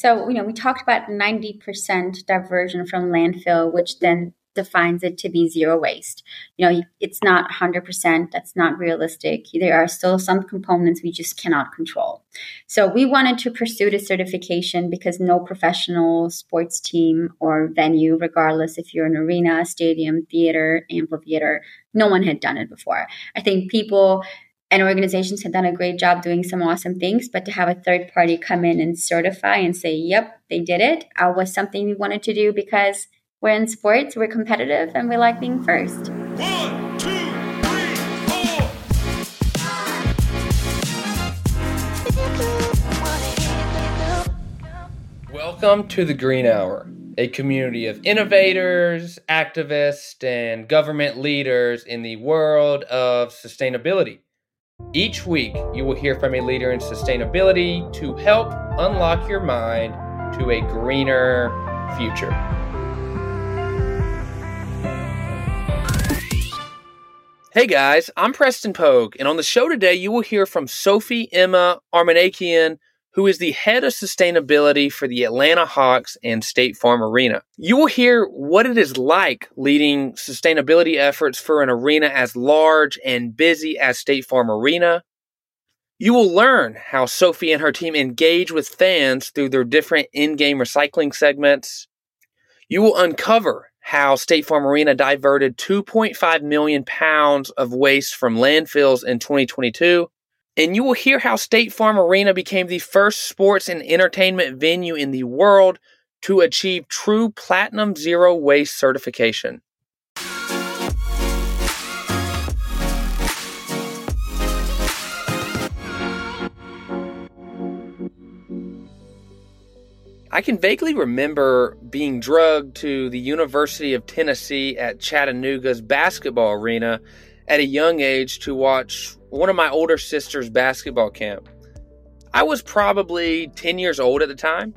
So, you know, we talked about 90% diversion from landfill, which then defines it to be zero waste. You know, it's not 100%, that's not realistic. There are still some components we just cannot control. So we wanted to pursue the certification because no professional sports team or venue, regardless if you're an arena, stadium, theater, amphitheater, no one had done it before. I think people and organizations had done a great job doing some awesome things, but to have a third party come in and certify and say, yep, they did it, uh, was something we wanted to do because – we're in sports, we're competitive, and we like being first. One, two, three, four. Welcome to the Green Hour, a community of innovators, activists, and government leaders in the world of sustainability. Each week, you will hear from a leader in sustainability to help unlock your mind to a greener future. Hey guys, I'm Preston Pogue, and on the show today, you will hear from Sofi Emma Armenakian, who is the head of sustainability for the Atlanta Hawks and State Farm Arena. You will hear what it is like leading sustainability efforts for an arena as large and busy as State Farm Arena. You will learn how Sofi and her team engage with fans through their different in game recycling segments. You will uncover how State Farm Arena diverted 2.5 million pounds of waste from landfills in 2022. And you will hear how State Farm Arena became the first sports and entertainment venue in the world to achieve true platinum zero waste certification. I can vaguely remember being drugged to the University of Tennessee at Chattanooga's basketball arena at a young age to watch one of my older sister's basketball camp. I was probably 10 years old at the time,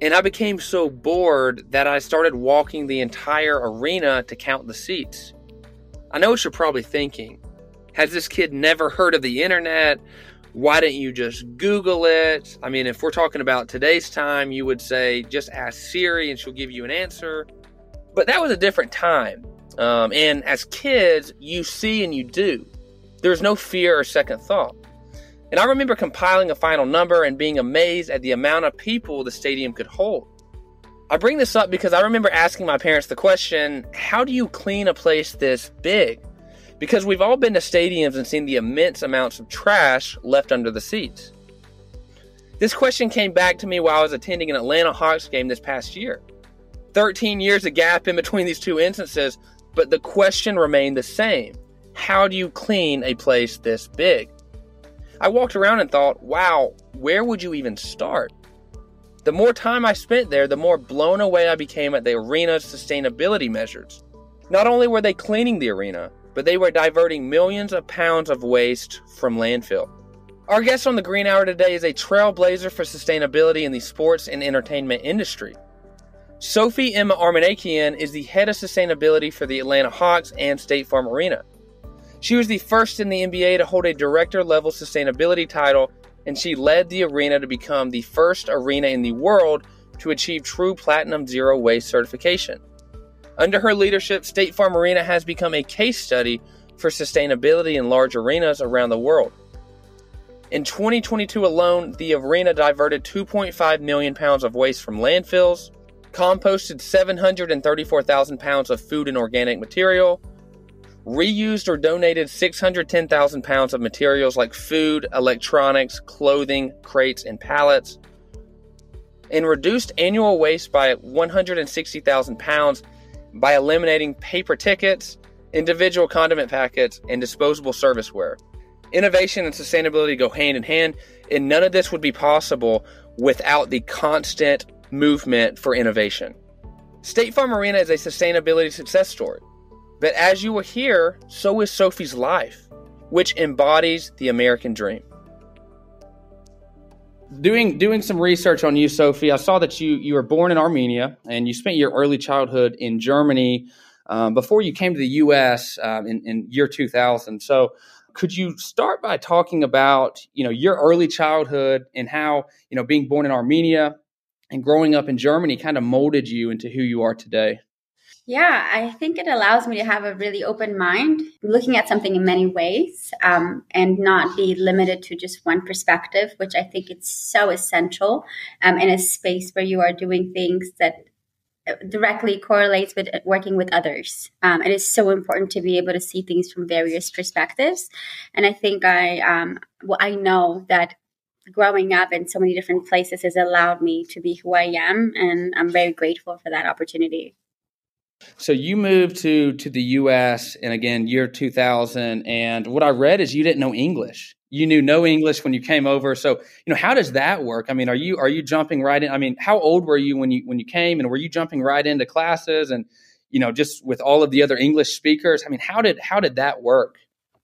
and I became so bored that I started walking the entire arena to count the seats. I know what you're probably thinking. Has this kid never heard of the internet? why didn't you just Google it? I mean, if we're talking about today's time, you would say just ask Siri and she'll give you an answer. But that was a different time. Um, and as kids, you see and you do. There's no fear or second thought. And I remember compiling a final number and being amazed at the amount of people the stadium could hold. I bring this up because I remember asking my parents the question how do you clean a place this big? because we've all been to stadiums and seen the immense amounts of trash left under the seats. This question came back to me while I was attending an Atlanta Hawks game this past year. 13 years of gap in between these two instances, but the question remained the same How do you clean a place this big? I walked around and thought, wow, where would you even start? The more time I spent there, the more blown away I became at the arena's sustainability measures. Not only were they cleaning the arena, but they were diverting millions of pounds of waste from landfill. Our guest on the Green Hour today is a trailblazer for sustainability in the sports and entertainment industry. Sofi Emma Armenakian is the head of sustainability for the Atlanta Hawks and State Farm Arena. She was the first in the NBA to hold a director level sustainability title, and she led the arena to become the first arena in the world to achieve true platinum zero waste certification. Under her leadership, State Farm Arena has become a case study for sustainability in large arenas around the world. In 2022 alone, the arena diverted 2.5 million pounds of waste from landfills, composted 734,000 pounds of food and organic material, reused or donated 610,000 pounds of materials like food, electronics, clothing, crates, and pallets, and reduced annual waste by 160,000 pounds by eliminating paper tickets, individual condiment packets, and disposable serviceware. Innovation and sustainability go hand in hand, and none of this would be possible without the constant movement for innovation. State Farm Arena is a sustainability success story. But as you will hear, so is Sofi's life, which embodies the American dream doing doing some research on you, Sofi, I saw that you you were born in Armenia and you spent your early childhood in Germany um, before you came to the U.S. Um, in, in year 2000. So, could you start by talking about you know your early childhood and how you know being born in Armenia and growing up in Germany kind of molded you into who you are today? Yeah, I think it allows me to have a really open mind, looking at something in many ways, um, and not be limited to just one perspective, which I think it's so essential um, in a space where you are doing things that uh, directly correlates with working with others. Um, it is so important to be able to see things from various perspectives, and I think I um, well, I know that growing up in so many different places has allowed me to be who I am, and I'm very grateful for that opportunity. So you moved to to the U.S. and again year 2000, and what I read is you didn't know English. You knew no English when you came over. So you know how does that work? I mean, are you are you jumping right in? I mean, how old were you when you when you came, and were you jumping right into classes and you know just with all of the other English speakers? I mean, how did how did that work?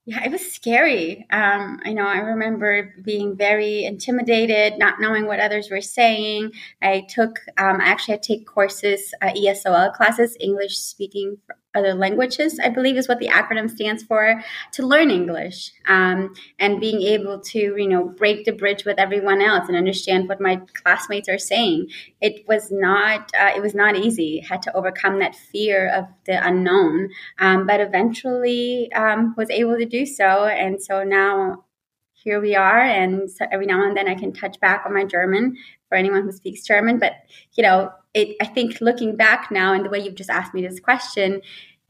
Yeah, it was scary. Um, I know I remember being very intimidated, not knowing what others were saying. I took, um, I actually had to take courses, uh, ESOL classes, English speaking other languages, I believe is what the acronym stands for, to learn English um, and being able to, you know, break the bridge with everyone else and understand what my classmates are saying. It was not, uh, it was not easy. Had to overcome that fear of the unknown, um, but eventually um, was able to do so. And so now here we are. And so every now and then I can touch back on my German for anyone who speaks German. But, you know, it, I think looking back now and the way you've just asked me this question,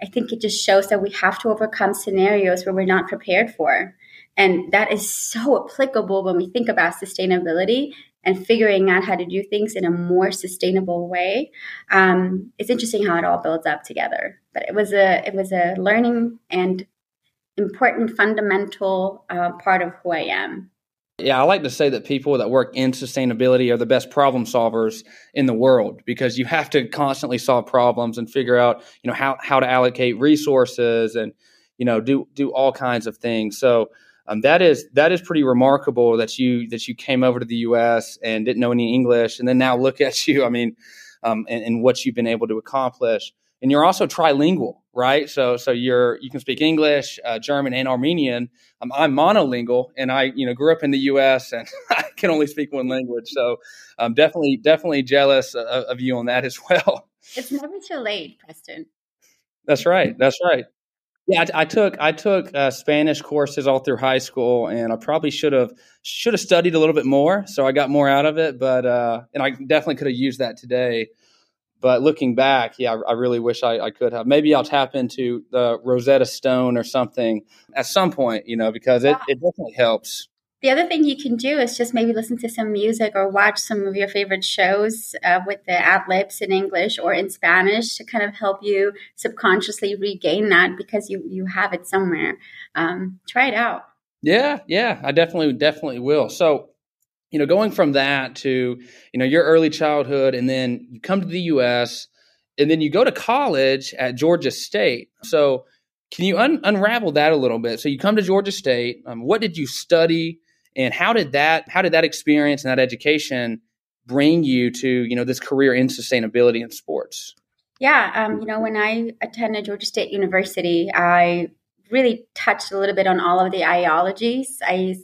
I think it just shows that we have to overcome scenarios where we're not prepared for. And that is so applicable when we think about sustainability and figuring out how to do things in a more sustainable way. Um, it's interesting how it all builds up together. But it was a it was a learning and important fundamental uh, part of who I am. Yeah, I like to say that people that work in sustainability are the best problem solvers in the world because you have to constantly solve problems and figure out, you know, how, how to allocate resources and, you know, do do all kinds of things. So um, that is that is pretty remarkable that you that you came over to the U.S. and didn't know any English, and then now look at you. I mean, um, and, and what you've been able to accomplish and you're also trilingual, right? So so you're you can speak English, uh, German, and Armenian. Um, I'm monolingual, and I you know grew up in the U.S. and I can only speak one language. So I'm definitely definitely jealous of, of you on that as well. It's never too late, Preston. That's right. That's right. Yeah, I, I took I took uh, Spanish courses all through high school, and I probably should have should have studied a little bit more, so I got more out of it. But uh, and I definitely could have used that today. But looking back, yeah, I, I really wish I, I, could have. Maybe I'll tap into the Rosetta Stone or something at some point, you know, because it, it definitely helps. The other thing you can do is just maybe listen to some music or watch some of your favorite shows uh, with the ad libs in English or in Spanish to kind of help you subconsciously regain that because you you have it somewhere. Um, try it out. Yeah, yeah, I definitely definitely will. So you know, going from that to, you know, your early childhood and then you come to the US and then you go to college at Georgia State. So, can you un- unravel that a little bit? So, you come to Georgia State. Um, what did you study, and how did that how did that experience and that education bring you to you know this career in sustainability in sports? Yeah, um, you know, when I attended Georgia State University, I really touched a little bit on all of the ideologies. I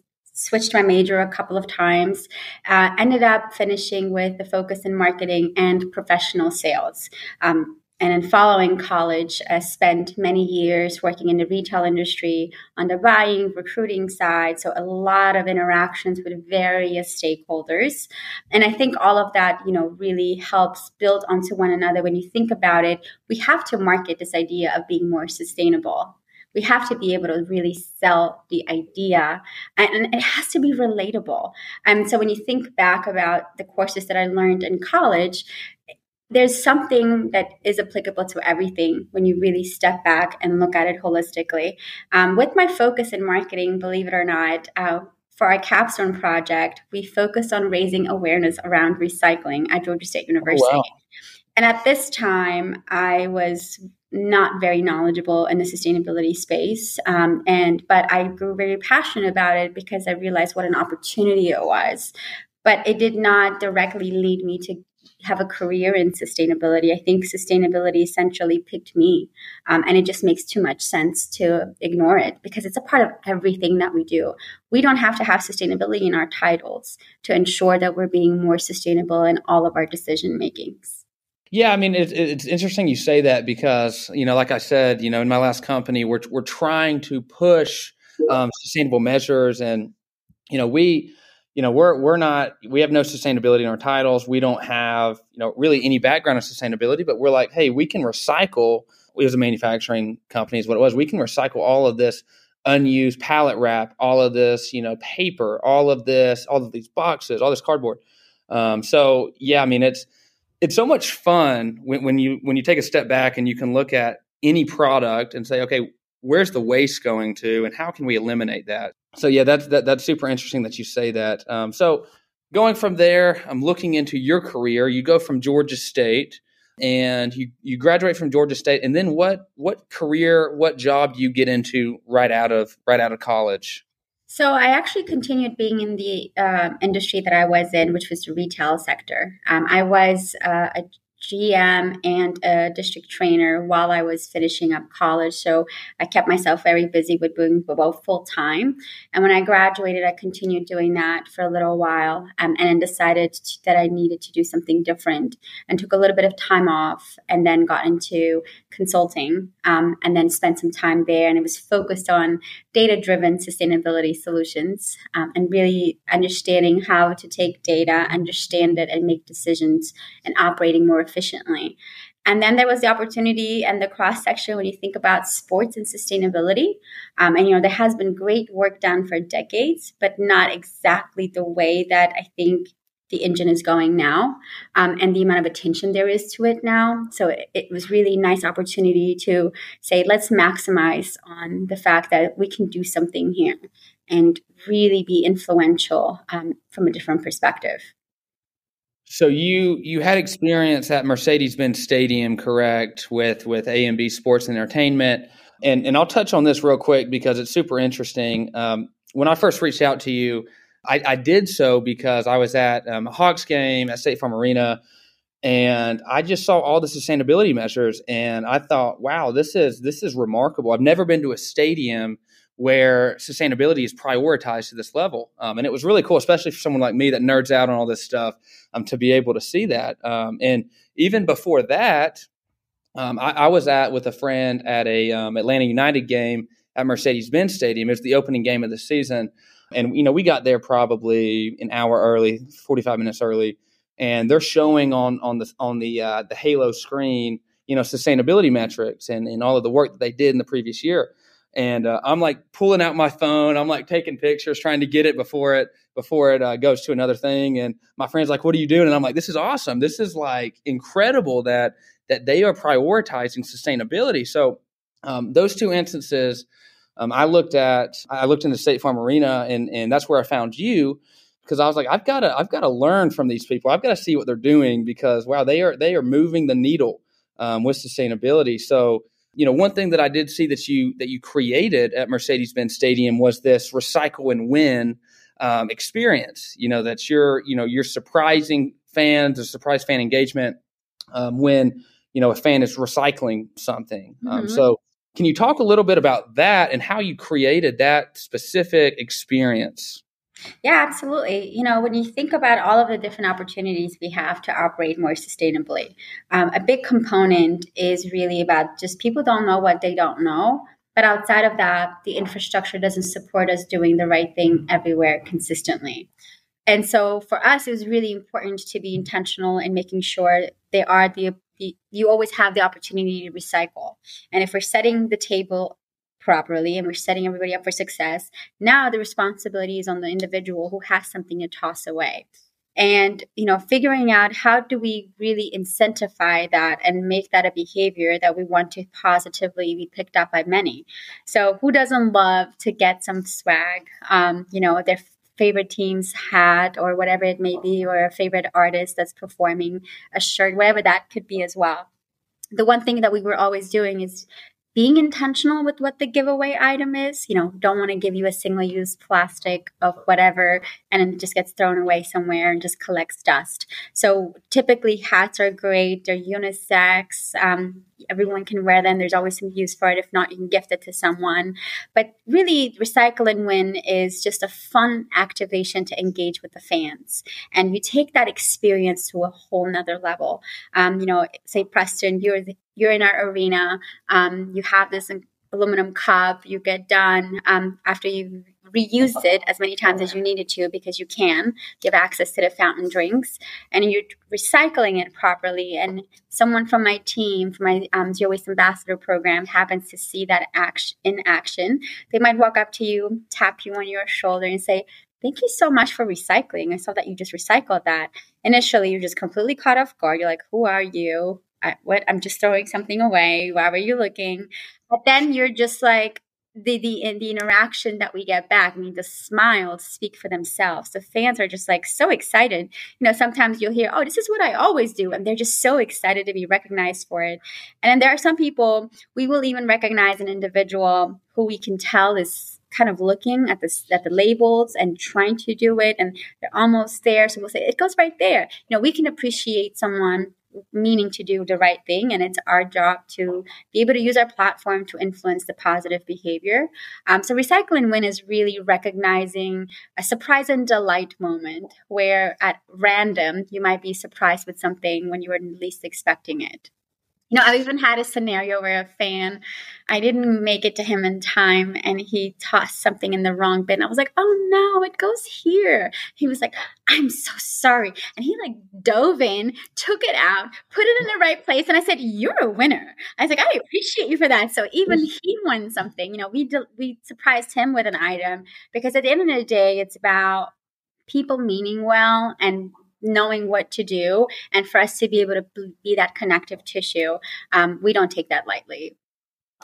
switched my major a couple of times, uh, ended up finishing with a focus in marketing and professional sales. Um, and then following college, I spent many years working in the retail industry on the buying, recruiting side. So a lot of interactions with various stakeholders. And I think all of that, you know, really helps build onto one another. When you think about it, we have to market this idea of being more sustainable we have to be able to really sell the idea and, it has to be relatable. And so when you think back about the courses that i learned in college there's something that is applicable to everything when you really step back and look at it holistically. Um, with my focus in marketing believe it or not uh, for our capstone project we focused on raising awareness around recycling at georgia state university oh, wow. And at this time i was not very knowledgeable in the sustainability space um, and but i grew very passionate about it because i realized what an opportunity it was but it did not directly lead me to have a career in sustainability. I think sustainability essentially picked me. Um, and it just makes too much sense to ignore it because it's a part of everything that we do. We don't have to have sustainability in our titles to ensure that we're being more sustainable in all of our decision makings. Yeah, I mean, it, it's interesting you say that because, you know, like I said, you know, in my last company, we're, we're trying to push um, sustainable measures and, you know, we, you know we're we're not we have no sustainability in our titles. We don't have you know really any background in sustainability but we're like hey we can recycle we as a manufacturing company is what it was we can recycle all of this unused pallet wrap all of this you know paper all of this all of these boxes all this cardboard. Um, so yeah i mean it's it's so much fun when, when you when you take a step back and you can look at any product and say okay where's the waste going to and how can we eliminate that? So yeah that's that, that's super interesting that you say that. Um, so going from there i'm looking into your career. You go from georgia state and you you graduate from georgia state. And then what what career what job do you get into right out of right out of college so I actually continued being in the uh, industry that I was in, which was the retail sector. Um, I was uh, a GM and a district trainer while I was finishing up college. So I kept myself very busy with doing both full time. And when I graduated, I continued doing that for a little while um, and then decided to, that I needed to do something different and took a little bit of time off and then got into consulting um, and then spent some time there. And it was focused on data driven sustainability solutions um, and really understanding how to take data, understand it, and make decisions and operating more efficiently. And then there was the opportunity and the cross section when you think about sports and sustainability. Um, and, you know, there has been great work done for decades, but not exactly the way that I think the engine is going now um, and the amount of attention there is to it now. So it, it, was really nice opportunity to say, let's maximize on the fact that we can do something here and really be influential um, from a different perspective. So you you had experience at Mercedes-Benz Stadium, correct? With with AMB Sports and Entertainment, and and I'll touch on this real quick because it's super interesting. Um, when I first reached out to you, I, I did so because I was at um, a Hawks game at State Farm Arena, and I just saw all the sustainability measures, and I thought, wow, this is this is remarkable. I've never been to a stadium where sustainability is prioritized to this level. Um, and it was really cool, especially for someone like me that nerds out on all this stuff, um, to be able to see that. Um, and even before that, um, I, I, was at with a friend at a um, Atlanta United game at Mercedes-Benz Stadium. It was the opening game of the season, and you know we got there probably an hour early, forty-five minutes early, and they're showing on on the on the uh, the Halo screen, you know, sustainability metrics and and all of the work that they did in the previous year and uh, I'm like pulling out my phone. I'm like taking pictures, trying to get it before it before it uh, goes to another thing. And my friend's like, "What are you doing?" And I'm like, "This is awesome. This is like incredible that that they are prioritizing sustainability." So um, those two instances, um, I looked at. I looked in the State Farm Arena, and and that's where I found you because I was like, I've got to I've got to learn from these people. I've got to see what they're doing because wow, they are they are moving the needle um, with sustainability. So you know one thing that i did see that you that you created at mercedes-benz stadium was this recycle and win um, experience you know that you're you know you're surprising fans a surprise fan engagement um, when you know a fan is recycling something um, mm-hmm. so can you talk a little bit about that and how you created that specific experience yeah, absolutely. You know, when you think about all of the different opportunities we have to operate more sustainably, um, a big component is really about just people don't know what they don't know. But outside of that, the infrastructure doesn't support us doing the right thing everywhere consistently. And so for us, it was really important to be intentional in making sure they are the you always have the opportunity to recycle. And if we're setting the table properly and we're setting everybody up for success. Now the responsibility is on the individual who has something to toss away. And, you know, figuring out how do we really incentivize that and make that a behavior that we want to positively be picked up by many. So who doesn't love to get some swag? Um, you know, their favorite team's hat or whatever it may be, or a favorite artist that's performing a shirt, whatever that could be as well the one thing that we were always doing is being intentional with what the giveaway item is. You know, don't want to give you a single use plastic of whatever and it just gets thrown away somewhere and just collects dust. So typically hats are great. They're unisex. Um, everyone can wear them. There's always some use for it. If not, you can gift it to someone. But really, Recycle and Win is just a fun activation to engage with the fans. And you take that experience to a whole nother level. Um, you know, say, Preston, you're the, you're in our arena, um, you have this aluminum cup, you get done um, after you reuse it as many times as you needed to because you can. give access to the fountain drinks and you're recycling it properly. And someone from my team, from my um, Zero Waste Ambassador program, happens to see that action in action. They might walk up to you, tap you on your shoulder, and say, Thank you so much for recycling. I saw that you just recycled that. Initially, you're just completely caught off guard. You're like, Who are you? I, what I'm just throwing something away. Why were you looking? But then you're just like the the the interaction that we get back. I mean, the smiles speak for themselves. The fans are just like so excited. You know, sometimes you'll hear, "Oh, this is what I always do," and they're just so excited to be recognized for it. And then there are some people we will even recognize an individual who we can tell is kind of looking at the at the labels and trying to do it, and they're almost there. So we'll say, "It goes right there." You know, we can appreciate someone meaning to do the right thing and it's our job to be able to use our platform to influence the positive behavior. Um, so recycle and win is really recognizing a surprise and delight moment where at random you might be surprised with something when you were least expecting it you know, I've even had a scenario where a fan, I didn't make it to him in time and he tossed something in the wrong bin. I was like, oh no, it goes here. He was like, I'm so sorry. And he like dove in, took it out, put it in the right place. And I said, you're a winner. I was like, I appreciate you for that. So even he won something. You know, we, we surprised him with an item because at the end of the day, it's about people meaning well and knowing what to do and for us to be able to be that connective tissue um, we don't take that lightly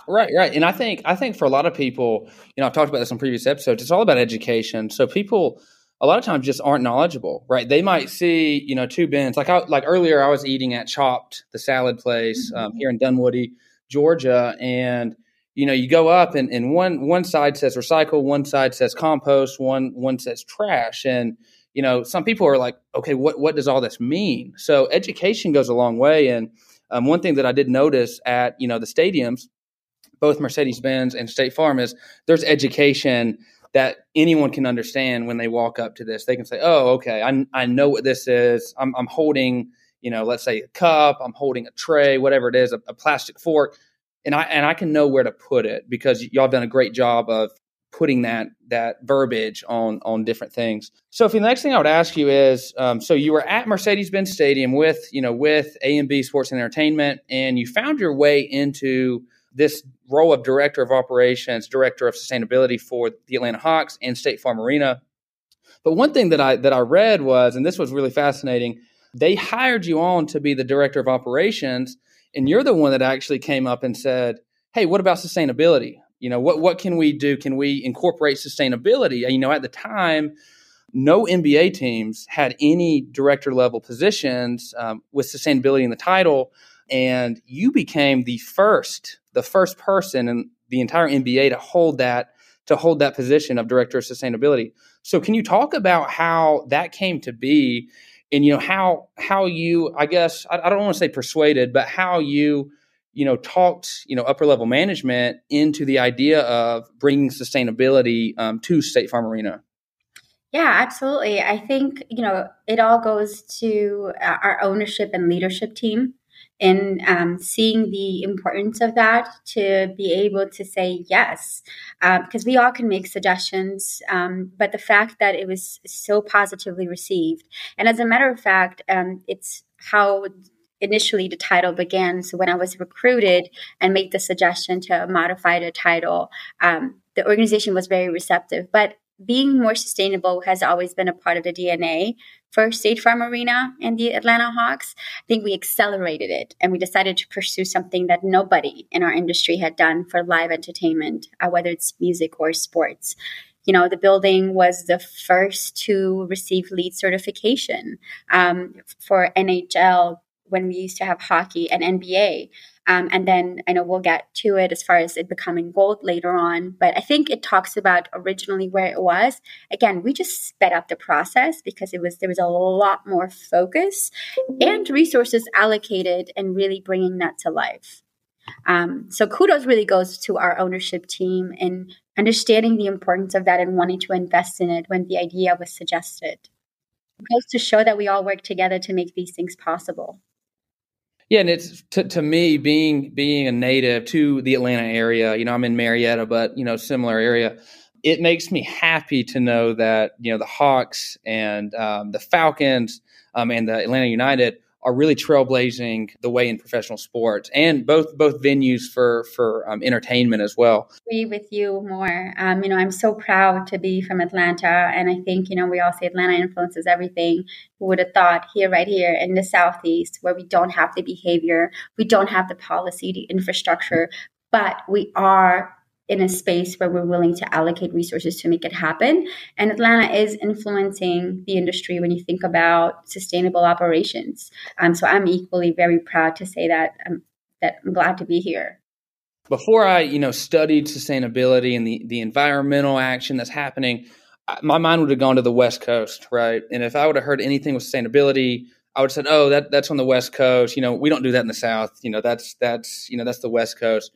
right right and i think i think for a lot of people you know i've talked about this on previous episodes it's all about education so people a lot of times just aren't knowledgeable right they might see you know two bins like I, like earlier i was eating at Chopt the salad place um, mm-hmm. here in dunwoody georgia and you know you go up and, and one one side says recycle one side says compost one one says trash and you know, some people are like, okay, what what does all this mean? So education goes a long way. And um, one thing that I did notice at you know the stadiums, both Mercedes Benz and State Farm, is there's education that anyone can understand when they walk up to this. They can say, oh, okay, I I know what this is. I'm I'm holding you know, let's say a cup. I'm holding a tray, whatever it is, a, a plastic fork and I and I can know where to put it because y'all have done a great job of putting that that verbiage on on different things. So, the next thing I would ask you is, um, so you were at Mercedes-Benz Stadium with you know with AMB Sports and Entertainment, and you found your way into this role of director of operations, director of sustainability for the Atlanta Hawks and State Farm Arena. But one thing that I that I read was, and this was really fascinating, they hired you on to be the director of operations, and you're the one that actually came up and said, "Hey, what about sustainability? You know, what what can we do? Can we incorporate sustainability? You know, at the time, no NBA teams had any director level positions um, with sustainability in the title, and you became the first the first person in the entire NBA to hold that to hold that position of director of sustainability. So, can you talk about how that came to be, and you know how how you I guess I, I don't want to say persuaded, but how you you know, talked, you know, upper level management into the idea of bringing sustainability um, to State Farm Arena? Yeah, absolutely. I think, you know, it all goes to our ownership and leadership team and um, seeing the importance of that to be able to say yes because um, we all can make suggestions um, but the fact that it was so positively received and as a matter of fact um, it's how initially the title began. So when I was recruited and made the suggestion to modify the title, um, the organization was very receptive. But being more sustainable has always been a part of the DNA for State Farm Arena and the Atlanta Hawks. I think we accelerated it and we decided to pursue something that nobody in our industry had done for live entertainment, uh, whether it's music or sports you know, the building was the first to receive LEED certification um, for NHL when we used to have hockey and NBA. Um, and then I know we'll get to it as far as it becoming gold later on. But I think it talks about originally where it was. Again, we just sped up the process because it was there was a lot more focus and resources allocated and really bringing that to life. Um, so kudos really goes to our ownership team in understanding the importance of that and wanting to invest in it when the idea was suggested. It goes to show that we all work together to make these things possible. Yeah, and it's to, to me being being a native to the Atlanta area. You know, I'm in Marietta, but you know, similar area. It makes me happy to know that you know the Hawks and um, the Falcons um, and the Atlanta United are really trailblazing the way in professional sports and both both venues for for um, entertainment as well. Agree with you more. Um, you know, I'm so proud to be from Atlanta, and I think you know we all say Atlanta influences everything. Who would have thought here, right here in the southeast, where we don't have the behavior, we don't have the policy, the infrastructure, but we are in a space where we're willing to allocate resources to make it happen. And Atlanta is influencing the industry when you think about sustainable operations. Um, so I'm equally very proud to say that I'm, um, that I'm glad to be here. Before I, you know, studied sustainability and the, the environmental action that's happening, my mind would have gone to the West Coast, right? And if I would have heard anything with sustainability, I would have said, "Oh, that that's on the West Coast." You know, we don't do that in the South. You know, that's that's you know that's the West Coast.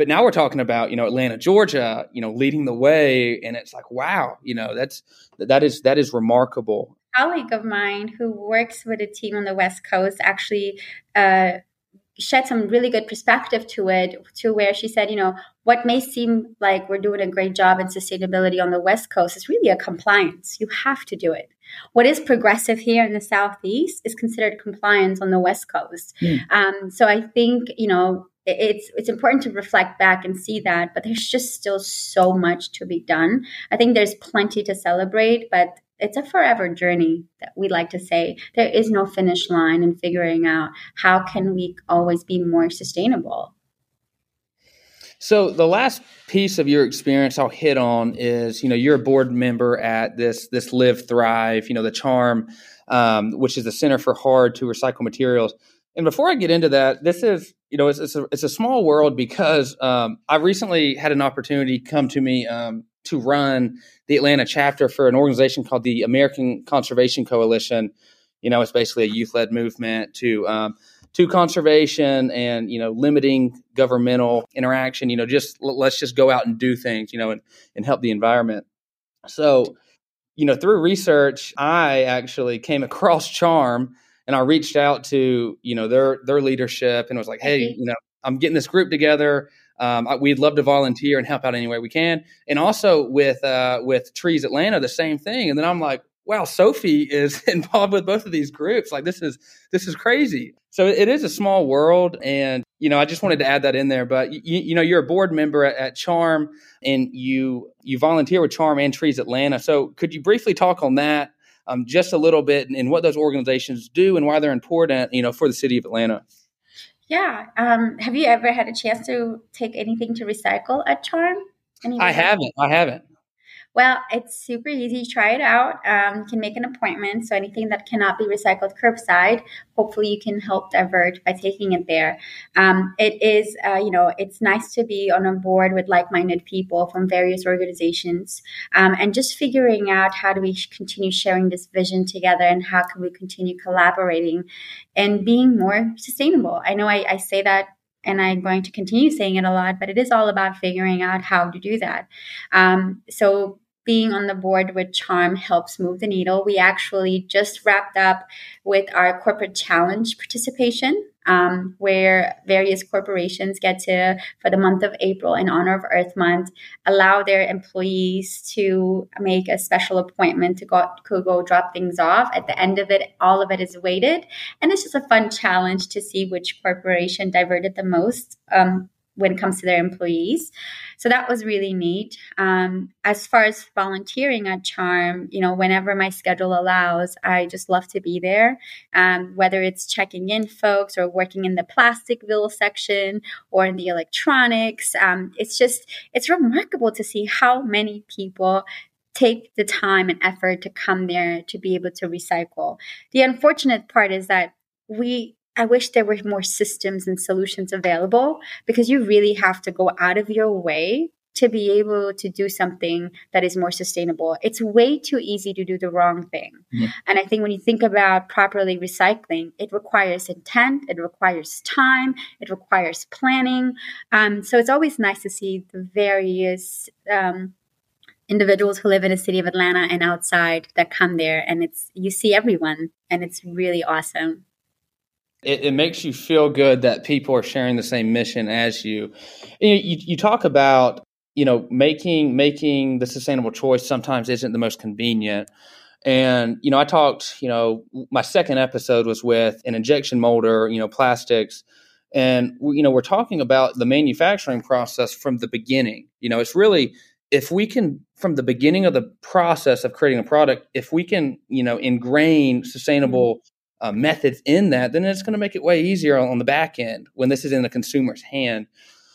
But now we're talking about, you know, Atlanta, Georgia, you know, leading the way. And it's like, wow, you know, that's, that is, that is remarkable. A colleague of mine who works with a team on the West Coast actually, uh, shed some really good perspective to it to where she said you know what may seem like we're doing a great job in sustainability on the west coast is really a compliance you have to do it what is progressive here in the southeast is considered compliance on the west coast mm. um, so i think you know it's it's important to reflect back and see that but there's just still so much to be done. I think there's plenty to celebrate but it's a forever journey that we like to say. There is no finish line in figuring out how can we always be more sustainable. So the last piece of your experience I'll hit on is, you know, you're a board member at this this Live Thrive, you know, the Charm, um, which is the Center for Hard to Recycle Materials. And before I get into that, this is you know it's, it's a it's a small world because um, I recently had an opportunity come to me um, to run the Atlanta chapter for an organization called the American Conservation Coalition. You know, it's basically a youth led movement to um, to conservation and you know limiting governmental interaction. You know, just let's just go out and do things. You know, and and help the environment. So, you know, through research, I actually came across Charm and I reached out to you know their their leadership and was like, hey, you know, I'm getting this group together. Um, I, we'd love to volunteer and help out any way we can. And also with uh, with Trees Atlanta, the same thing. And then I'm like, wow, Sofi is involved with both of these groups. Like this is this is crazy. So it is a small world, and you know, I just wanted to add that in there. But you, you know, you're a board member at, at, Charm, and you you volunteer with Charm and Trees Atlanta. So could you briefly talk on that? Um, just a little bit and, what those organizations do and why they're important, you know, for the city of Atlanta. Yeah. Um, have you ever had a chance to take anything to recycle at Charm? I haven't. I haven't. Well, it's super easy. Try it out. Um, you can make an appointment. So anything that cannot be recycled curbside, hopefully you can help divert by taking it there. Um, it is, uh, you know, it's nice to be on a board with like-minded people from various organizations, um, and just figuring out how do we continue sharing this vision together, and how can we continue collaborating and being more sustainable. I know I, I say that and I'm going to continue saying it a lot, but it is all about figuring out how to do that. Um, so being on the board with Charm helps move the needle. We actually just wrapped up with our corporate challenge participation, um, where various corporations get to, for the month of April, in honor of Earth Month, allow their employees to make a special appointment to go, to go drop things off. At the end of it, all of it is weighted. And it's just a fun challenge to see which corporation diverted the most. Um, when it comes to their employees. So that was really neat. Um, as far as volunteering at Charm, you know, whenever my schedule allows, I just love to be there. Um, whether it's checking in folks or working in the Plasticville section or in the electronics, um, it's just it's remarkable to see how many people take the time and effort to come there to be able to recycle. The unfortunate part is that we I wish there were more systems and solutions available because you really have to go out of your way to be able to do something that is more sustainable. It's way too easy to do the wrong thing. Yeah. And I think when you think about properly recycling, it requires intent, it requires time, it requires planning. Um, so it's always nice to see the various um, individuals who live in the city of Atlanta and outside that come there, and it's you see everyone, and it's really awesome. It, it, makes you feel good that people are sharing the same mission as you. You, you. you, talk about you know making making the sustainable choice sometimes isn't the most convenient and you know i talked you know my second episode was with an injection molder you know plastics and you know we're talking about the manufacturing process from the beginning you know it's really if we can from the beginning of the process of creating a product if we can you know ingrain sustainable mm-hmm. Uh, methods in that then it's going to make it way easier on the back end when this is in the consumer's hand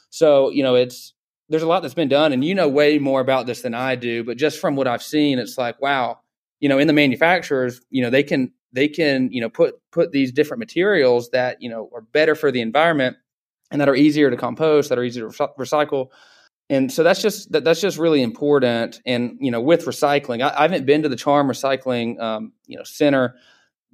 so you know it's there's a lot that's been done, and you know way more about this than I do. But just from what I've seen, it's like wow, you know, in the manufacturers, you know, they can they can you know put put these different materials that you know are better for the environment and that are easier to compost, that are easier to recycle. And so that's just that, that's just really important. And you know, with recycling, I, I haven't been to the Charm Recycling um, you know center,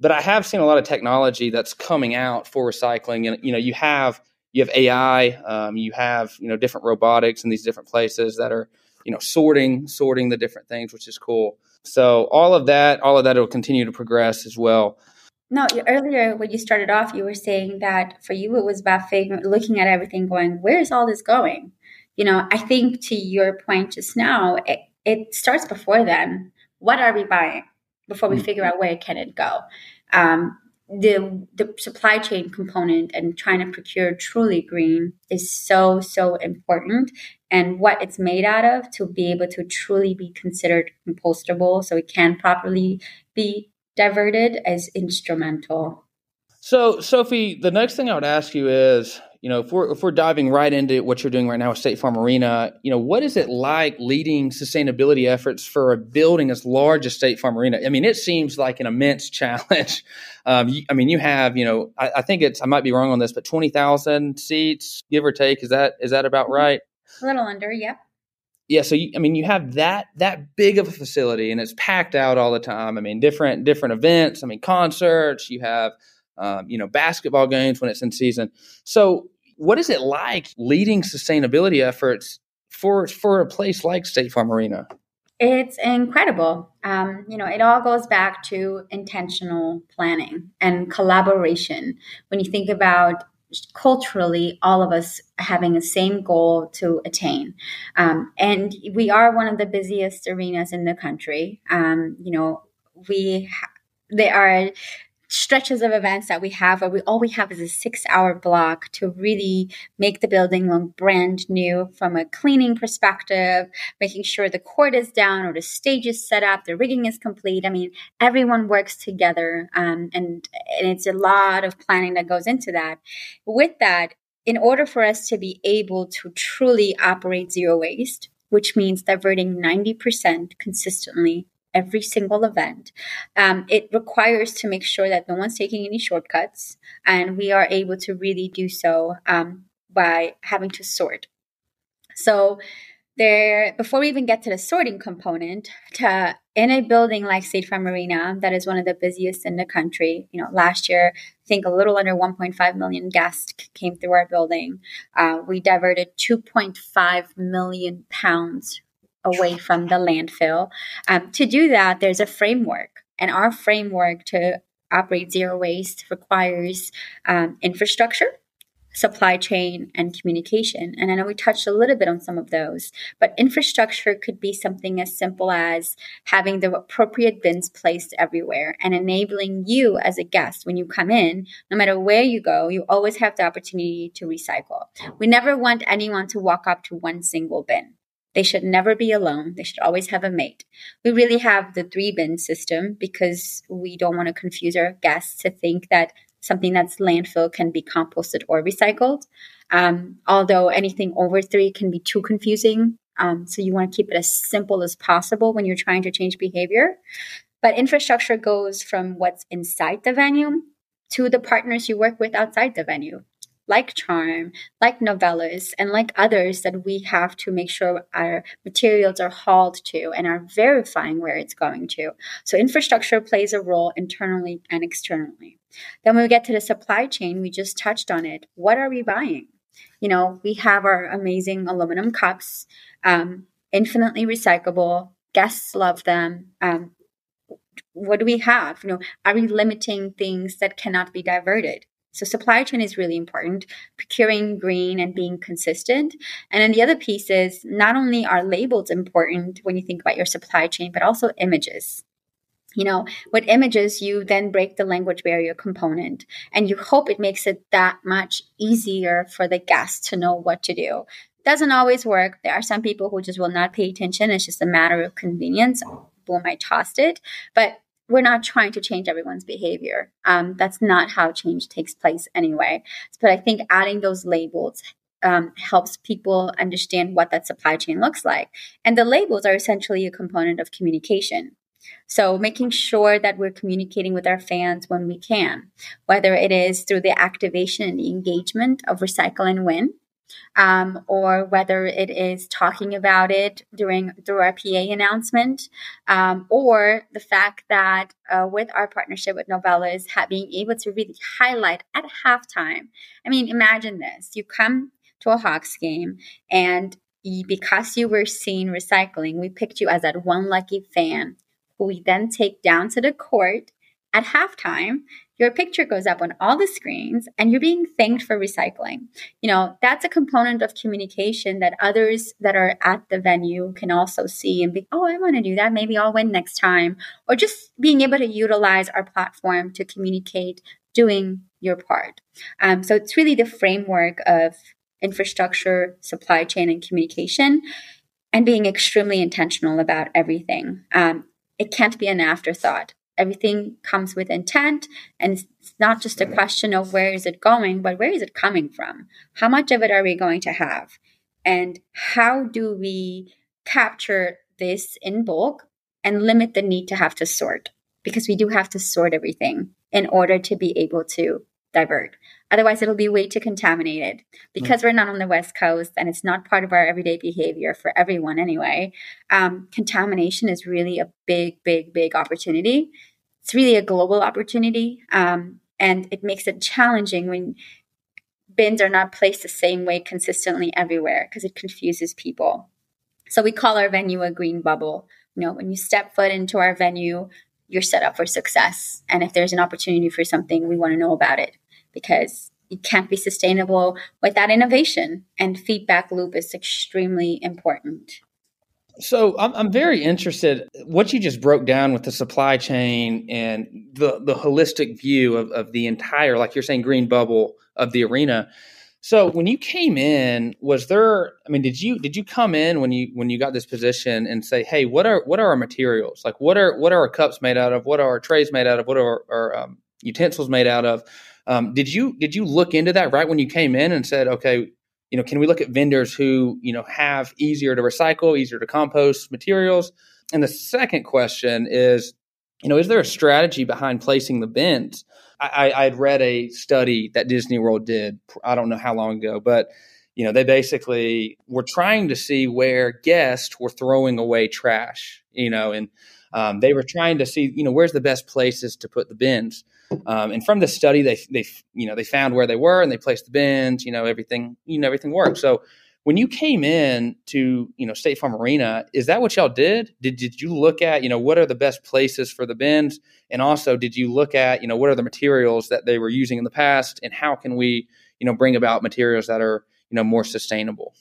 but I have seen a lot of technology that's coming out for recycling. And you know, you have you have AI, um, you have you know different robotics in these different places that are you know sorting sorting the different things, which is cool. So all of that, all of that will continue to progress as well. No, earlier when you started off, you were saying that for you it was about figuring, looking at everything, going, "Where's all this going?" You know, I think to your point just now, it, it starts before then. What are we buying before we mm-hmm. figure out where can it go? Um, the the supply chain component and trying to procure truly green is so so important and what it's made out of to be able to truly be considered compostable so it can properly be diverted as instrumental so sofi the next thing i would ask you is you know, if we're if we're diving right into what you're doing right now with State Farm Arena, you know, what is it like leading sustainability efforts for a building as large as State Farm Arena? I mean, it seems like an immense challenge. Um, you, I mean, you have, you know, I, I, think it's I might be wrong on this, but twenty thousand seats, give or take. Is that is that about mm-hmm. right? A little under, yep. Yeah, so you, I mean, you have that that big of a facility, and it's packed out all the time. I mean, different different events. I mean, concerts. You have um, you know, basketball games when it's in season. So what is it like leading sustainability efforts for for a place like State Farm Arena? It's incredible. Um, you know, it all goes back to intentional planning and collaboration. When you think about culturally, all of us having the same goal to attain. Um, and we are one of the busiest arenas in the country. Um, you know, we ha- there are stretches of events that we have where we all we have is a six hour block to really make the building look brand new from a cleaning perspective, making sure the court is down or the stage is set up, the rigging is complete. I mean, everyone works together um, and, and it's a lot of planning that goes into that. With that, in order for us to be able to truly operate zero waste, which means diverting 90% consistently every single event. Um, it requires to make sure that no one's taking any shortcuts, and we are able to really do so um, by having to sort. So, there, before we even get to the sorting component, to in a building like State Farm Arena, that is one of the busiest in the country. You know, last year, I think a little under 1.5 million guests came through our building. Uh, we diverted 2.5 million pounds away from the landfill. Um, to do that, there's a framework, and our framework to operate zero waste requires um, infrastructure, supply chain, and communication. And I know we touched a little bit on some of those, but infrastructure could be something as simple as having the appropriate bins placed everywhere and enabling you as a guest when you come in, no matter where you go, you always have the opportunity to recycle. We never want anyone to walk up to one single bin. They should never be alone. They should always have a mate. We really have the three bin system because we don't want to confuse our guests to think that something that's landfill can be composted or recycled. Um, although anything over three can be too confusing. Um, so you want to keep it as simple as possible when you're trying to change behavior. But infrastructure goes from what's inside the venue to the partners you work with outside the venue like Charm, like Novelis, and like others that we have to make sure our materials are hauled to and are verifying where it's going to. So infrastructure plays a role internally and externally. Then when we get to the supply chain, we just touched on it. What are we buying? You know, we have our amazing aluminum cups, um, infinitely recyclable. Guests love them. Um, what do we have? You know, are we limiting things that cannot be diverted? So supply chain is really important, procuring green and being consistent. And then the other piece is not only are labels important when you think about your supply chain, but also images. You know, with images, you then break the language barrier component and you hope it makes it that much easier for the guest to know what to do. Doesn't always work. There are some people who just will not pay attention. It's just a matter of convenience. Boom, I tossed it. But we're not trying to change everyone's behavior. Um, that's not how change takes place anyway. But I think adding those labels um, helps people understand what that supply chain looks like. And the labels are essentially a component of communication. So making sure that we're communicating with our fans when we can, whether it is through the activation and the engagement of Recycle and Win, um, or whether it is talking about it during through our PA announcement, um, or the fact that uh, with our partnership with Novelis, being able to really highlight at halftime. I mean, imagine this: you come to a Hawks game, and because you were seen recycling, we picked you as that one lucky fan who we then take down to the court at halftime your picture goes up on all the screens and you're being thanked for recycling. You know, that's a component of communication that others that are at the venue can also see and be, oh, I want to do that. Maybe I'll win next time. Or just being able to utilize our platform to communicate doing your part. Um, so it's really the framework of infrastructure, supply chain, and communication, and being extremely intentional about everything. Um, it can't be an afterthought everything comes with intent and it's not just a question of where is it going but where is it coming from? How much of it are we going to have? And how do we capture this in bulk and limit the need to have to sort? Because we do have to sort everything in order to be able to divert Otherwise, it'll be way too contaminated because mm we're not on the West Coast and it's not part of our everyday behavior for everyone anyway. Um, contamination is really a big, big, big opportunity. It's really a global opportunity. Um, and it makes it challenging when bins are not placed the same way consistently everywhere because it confuses people. So we call our venue a green bubble. You know, when you step foot into our venue, you're set up for success. And if there's an opportunity for something, we want to know about it because it can't be sustainable without innovation. And feedback loop is extremely important. So I'm, I'm very interested what you just broke down with the supply chain and the the holistic view of, of the entire, like you're saying, green bubble of the arena. So when you came in, was there? I mean, did you did you come in when you when you got this position and say, hey, what are what are our materials? Like, what are what are our cups made out of? What are our trays made out of? What are our, um, utensils made out of? Um, did you did you look into that right when you came in and said, okay, you know, can we look at vendors who you know have easier to recycle, easier to compost materials? And the second question is, you know, is there a strategy behind placing the bins? I, I had read a study that Disney World did. I don't know how long ago, but you know, they basically were trying to see where guests were throwing away trash. You know, and um, they were trying to see, you know, where's the best places to put the bins. Um, and from the study, they they you know they found where they were and they placed the bins. You know everything you know everything worked. So when you came in to you know State Farm Arena, is that what y'all did? Did did you look at you know what are the best places for the bins, and also did you look at you know what are the materials that they were using in the past, and how can we you know bring about materials that are you know more sustainable?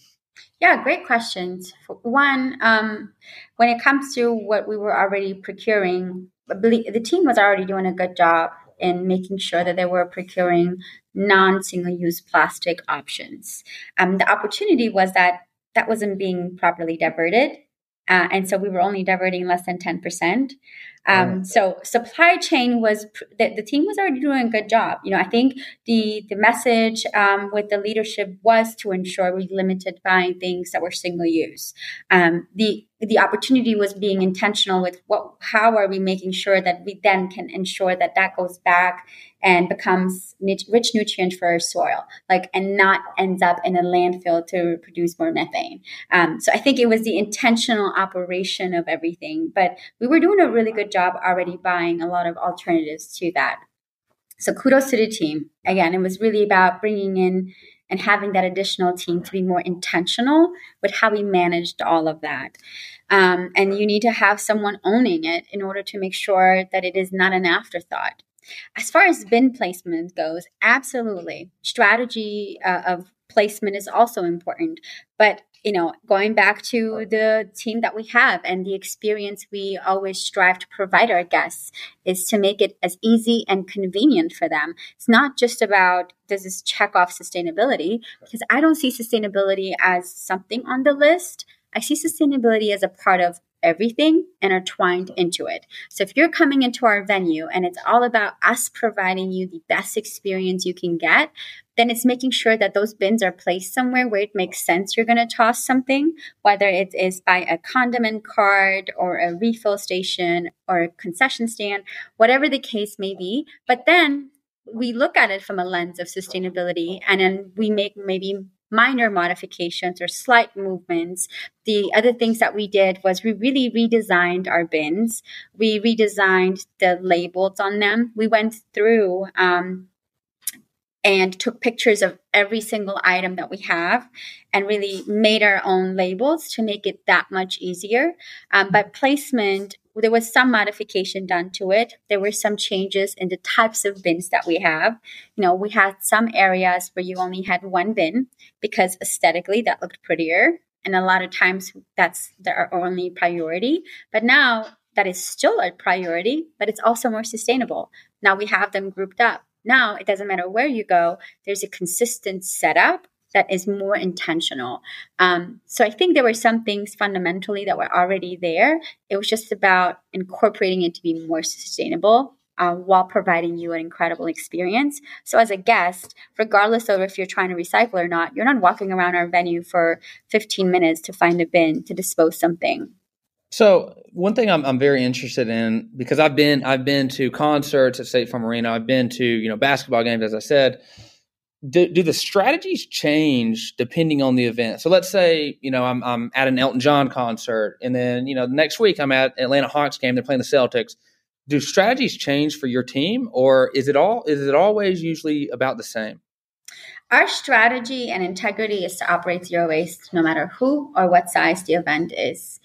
Yeah, great questions. One, um, when it comes to what we were already procuring, the team was already doing a good job in making sure that they were procuring non single use plastic options. Um, the opportunity was that that wasn't being properly diverted. Uh, and so we were only diverting less than 10%. Um, so supply chain was the, the, team was already doing a good job. You know, I think the the message um, with the leadership was to ensure we limited buying things that were single use. Um, the the opportunity was being intentional with what how are we making sure that we then can ensure that that goes back and becomes rich nutrient for our soil like and not ends up in a landfill to produce more methane um, so i think it was the intentional operation of everything but we were doing a really job already buying a lot of alternatives to that so kudos to the team again it was really about bringing in and having that additional team to be more intentional with how we managed all of that. Um, and you need to have someone owning it in order to make sure that it is not an afterthought. As far as bin placement goes, absolutely. Strategy uh, of placement is also important. But you know, going back to the team that we have and the experience we always strive to provide our guests is to make it as easy and convenient for them. It's not just about does this check off sustainability, because I don't see sustainability as something on the list. I see sustainability as a part of everything intertwined into it. So if you're coming into our venue and it's all about us providing you the best experience you can get, then it's making sure that those bins are placed somewhere where it makes sense you're going to toss something, whether it is by a condiment cart or a refill station or a concession stand, whatever the case may be. But then we look at it from a lens of sustainability and then we make maybe minor modifications or slight movements. The other things that we did was we really redesigned our bins. We redesigned the labels on them. We went through um, and took pictures of every single item that we have and really made our own labels to make it that much easier. Um, but placement, there was some modification done to it. There were some changes in the types of bins that we have. You know, we had some areas where you only had one bin because aesthetically that looked prettier. And a lot of times that's our only priority. But now that is still a priority, but it's also more sustainable. Now we have them grouped up. Now it doesn't matter where you go, there's a consistent setup that is more intentional. Um, so I think there were some things fundamentally that were already there. It was just about incorporating it to be more sustainable. Uh, while providing you an incredible experience. So, as a guest, regardless of if you're trying to recycle or not, you're not walking around our venue for 15 minutes to find a bin to dispose something. So one thing I'm, I'm very interested in because I've been I've been to concerts at State Farm Arena. I've been to you know basketball games, as I said. Do, do the strategies change depending on the event? So let's say you know I'm I'm at an Elton John concert, and then you know next week I'm at Atlanta Hawks game. They're playing the Celtics. Do strategies change for your team, or is it all is it always usually about the same? Our strategy and integrity is to operate zero waste no matter who or what size the event is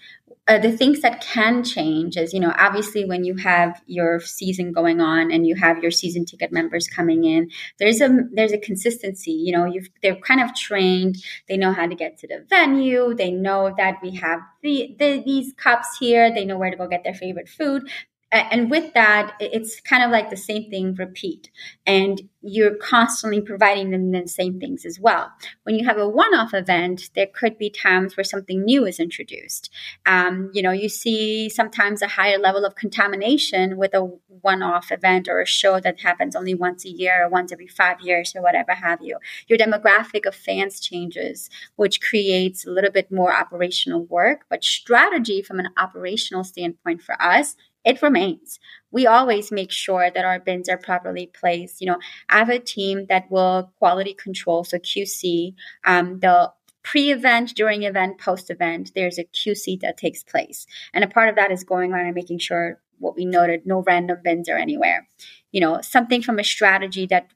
uh, the things that can change is, you know, obviously when you have your season going on and you have your season ticket members coming in, there's a there's a consistency. You know, you they're kind of trained. They know how to get to the venue. They know that we have the, the these cups here. They know where to go get their favorite food and with that it's kind of like the same thing repeat. And you're constantly providing them the same things as well. When you have a one-off event there could be times where something new is introduced. Um, you know you see sometimes a higher level of contamination with a one-off event or a show that happens only once a year or once every five years or whatever have you. Your demographic of fans changes which creates a little bit more operational work. But strategy from an operational standpoint for us it remains. We always make sure that our bins are properly placed. You know, I have a team that will quality control, so QC. Um, the pre-event, during event, post-event, there's a QC that takes place, and a part of that is going on and making sure what we noted: no random bins are anywhere. You know, something from a strategy that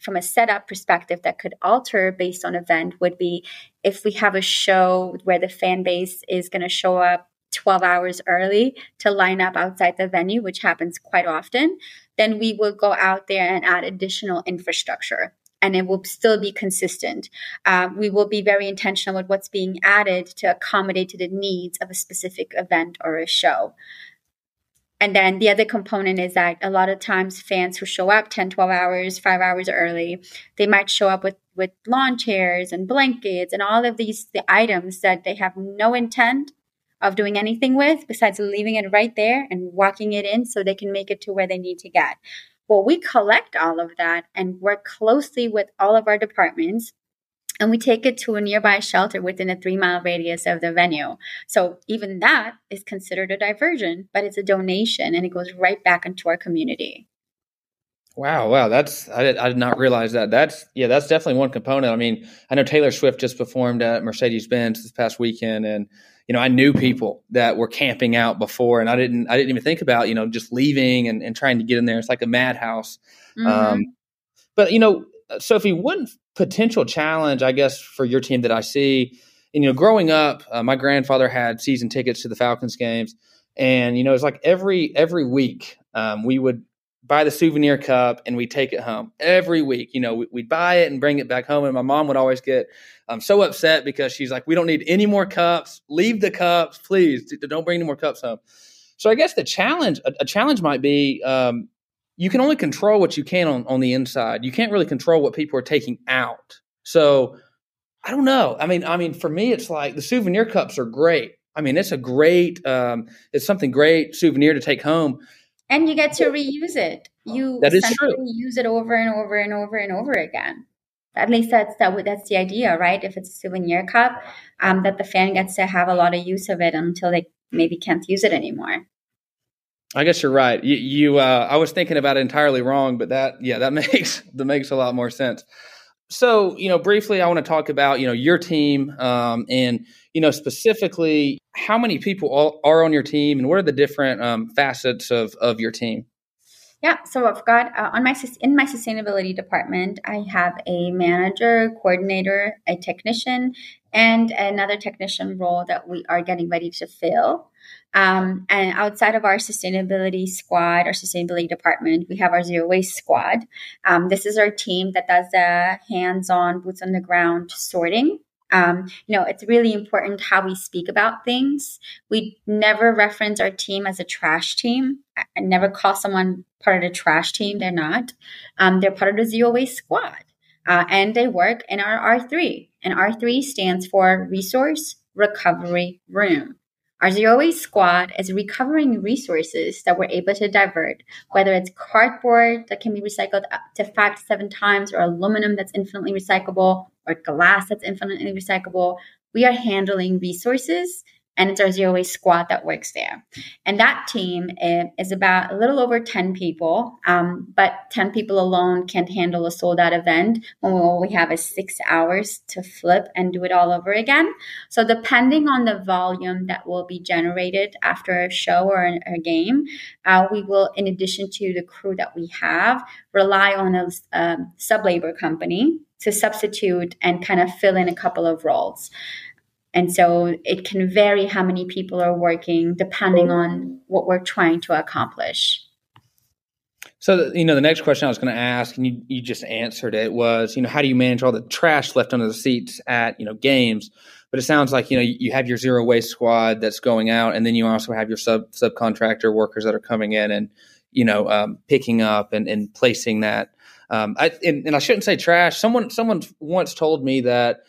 from a setup perspective that could alter based on event would be if we have a show where the fan base is going to show up 12 hours early to line up outside the venue, which happens quite often, then we will go out there and add additional infrastructure and it will still be consistent. Uh, we will be very intentional with what's being added to accommodate to the needs of a specific event or a show. And then the other component is that a lot of times fans who show up 10, 12 hours, five hours early, they might show up with, with lawn chairs and blankets and all of these the items that they have no intent of doing anything with besides leaving it right there and walking it in so they can make it to where they need to get. Well, we collect all of that and work closely with all of our departments and we take it to a nearby shelter within a three mile radius of the venue. So even that is considered a diversion, but it's a donation and it goes right back into our community. Wow, wow, that's I did, I did not realize that. That's yeah, that's definitely one component. I mean, I know Taylor Swift just performed at Mercedes Benz this past weekend, and you know, I knew people that were camping out before, and I didn't I didn't even think about you know just leaving and, and trying to get in there. It's like a madhouse. Mm-hmm. Um, but you know, Sofi, one potential challenge, I guess, for your team that I see, and, you know, growing up, uh, my grandfather had season tickets to the Falcons games, and you know, it's like every every week um, we would buy the souvenir cup and we take it home every week. You know, we, would buy it and bring it back home. And my mom would always get um, so upset because she's like, we don't need any more cups. Leave the cups, please. Don't bring any more cups home. So I guess the challenge, a, a challenge might be um, you can only control what you can on, on the inside. You can't really control what people are taking out. So I don't know. I mean, I mean, for me, it's like the souvenir cups are great. I mean, it's a great, um, it's something great souvenir to take home and you get to reuse it. You that is true. use it over and over and over and over again. At least that's that. That's the idea, right? If it's a souvenir cup, um, that the fan gets to have a lot of use of it until they maybe can't use it anymore. I guess you're right. You, you uh, I was thinking about it entirely wrong, but that, yeah, that makes that makes a lot more sense. So, you know, briefly, I want to talk about you know your team um, and you know specifically how many people are on your team and what are the different um, facets of of your team. Yeah, so I've got uh, on my in my sustainability department, I have a manager, coordinator, a technician, and another technician role that we are getting ready to fill. Um, and outside of our sustainability squad, our sustainability department, we have our zero waste squad. Um, this is our team that does the hands on, boots on the ground sorting. Um, you know, it's really important how we speak about things. We never reference our team as a trash team. I never call someone part of the trash team. They're not. Um, they're part of the zero waste squad. Uh, and they work in our R3. And R3 stands for Resource Recovery Room. Our Zero Waste Squad is recovering resources that we're able to divert, whether it's cardboard that can be recycled up to five to seven times, or aluminum that's infinitely recyclable, or glass that's infinitely recyclable. We are handling resources and it's our zero waste squad that works there. And that team is about a little over 10 people, um, but 10 people alone can't handle a sold out event when we only have a six hours to flip and do it all over again. So, depending on the volume that will be generated after a show or a game, uh, we will, in addition to the crew that we have, rely on a um, sub labor company to substitute and kind of fill in a couple of roles. And so it can vary how many people are working depending on what we're trying to accomplish. So, you know, the next question I was going to ask, and you, you just answered it, was, you know, how do you manage all the trash left under the seats at, you know, games? But it sounds like, you know, you have your zero waste squad that's going out, and then you also have your sub subcontractor workers that are coming in and, you know, um, picking up and, and placing that. Um, I, and, and I shouldn't say trash. Someone, someone once told me that,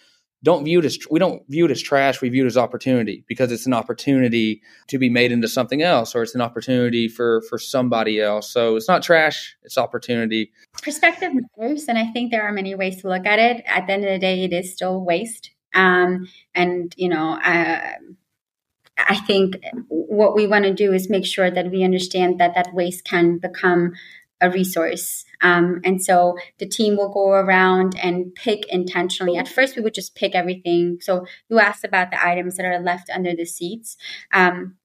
don't view it as we don't view it as trash we view it as opportunity because it's an opportunity to be made into something else or it's an opportunity for for somebody else. So it's not trash it's opportunity. Perspective matters and i think there are many ways to look at it. At the end of the day it is still waste. Um, and you know uh, I think what we want to do is make sure that we understand that that waste can become a resource. Um, and so the team will go around and pick intentionally. At first, we would just pick everything. So you asked about the items that are left under the seats. Um,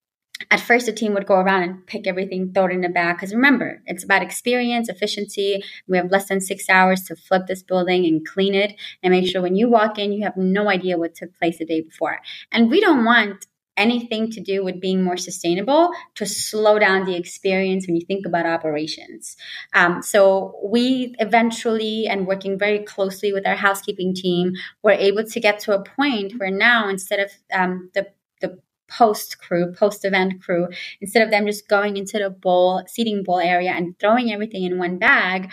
at first, the team would go around and pick everything, throw it in the bag. Because remember, it's about experience, efficiency. We have less than six hours to flip this building and clean it and make sure when you walk in, you have no idea what took place the day before. And we don't want anything to do with being more sustainable to slow down the experience when you think about operations. Um, so we eventually, and working very closely with our housekeeping team, were able to get to a point where now instead of um, the the post crew, post event crew, instead of them just going into the bowl, seating bowl area and throwing everything in one bag,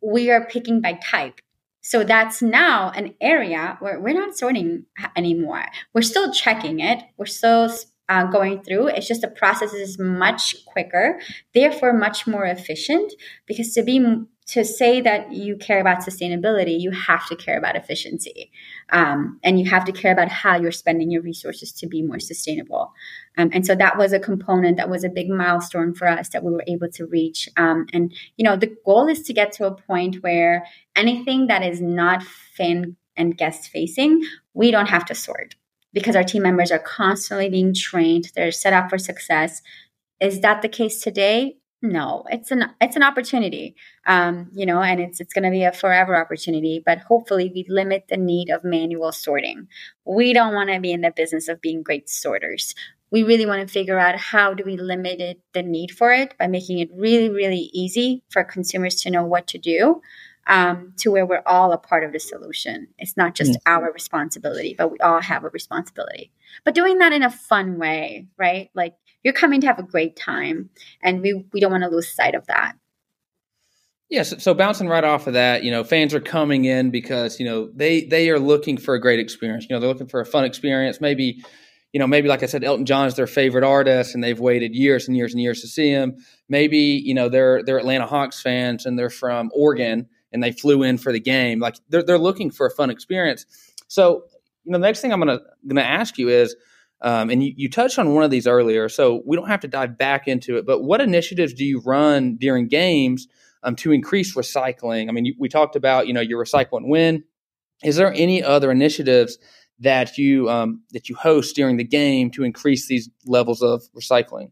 we are picking by type. So that's now an area where we're not sorting anymore. We're still checking it. We're still uh, going through. It's just the process is much quicker, therefore much more efficient. Because to be to say that you care about sustainability, you have to care about efficiency, um, and you have to care about how you're spending your resources to be more sustainable. Um, and so that was a component that was a big milestone for us that we were able to reach. Um, and you know, the goal is to get to a point where anything that is not fan and guest facing, we don't have to sort because our team members are constantly being trained. They're set up for success. Is that the case today? No, it's an it's an opportunity, um, you know, and it's it's going to be a forever opportunity. But hopefully, we limit the need of manual sorting. We don't want to be in the business of being great sorters. We really want to figure out how do we limit it, the need for it by making it really, really easy for consumers to know what to do um, to where we're all a part of the solution. It's not just mm-hmm. our responsibility, but we all have a responsibility. But doing that in a fun way, right? Like you're coming to have a great time, and we we don't want to lose sight of that. Yes. So, so bouncing right off of that, you know, fans are coming in because you know they they are looking for a great experience. You know, they're looking for a fun experience. Maybe you know, maybe like I said, Elton John is their favorite artist, and they've waited years and years and years to see him. Maybe you know they're they're Atlanta Hawks fans and they're from Oregon, and they flew in for the game. Like they're they're looking for a fun experience. So you know, the next thing I'm gonna gonna ask you is, um, and you, you touched on one of these earlier, so we don't have to dive back into it. But what initiatives do you run during games um, to increase recycling? I mean, you, we talked about you know your recycle and win. Is there any other initiatives that you um, that you host during the game to increase these levels of recycling?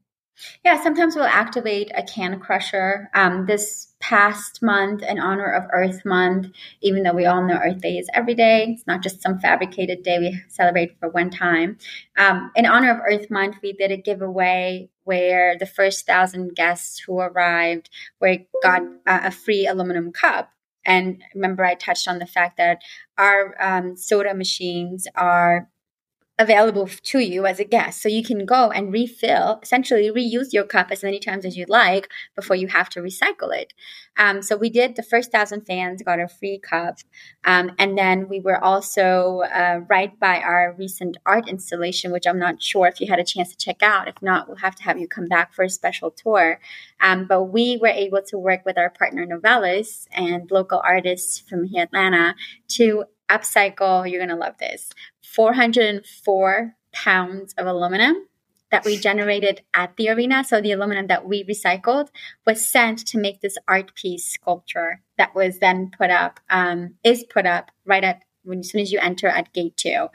Yeah, sometimes we'll activate a can crusher. Um, this past month, in honor of Earth Month, even though we all know Earth Day is every day, it's not just some fabricated day we celebrate for one time. Um, in honor of Earth Month, we did a giveaway where the first thousand guests who arrived were got uh, a free aluminum cup. And remember, I touched on the fact that our um, soda machines are available to you as a guest. So you can go and refill, essentially reuse your cup as many times as you like before you have to recycle it. Um, so we did the first thousand fans got a free cup. Um, and then we were also uh, right by our recent art installation, which I'm not sure if you had a chance to check out. If not, we'll have to have you come back for a special tour. Um, but we were able to work with our partner Novelis and local artists from here, Atlanta to upcycle, you're going to love this 404 pounds of aluminum that we generated at the arena. So the aluminum that we recycled was sent to make this art piece sculpture that was then put up, um, is put up right at when, as soon as you enter at gate two.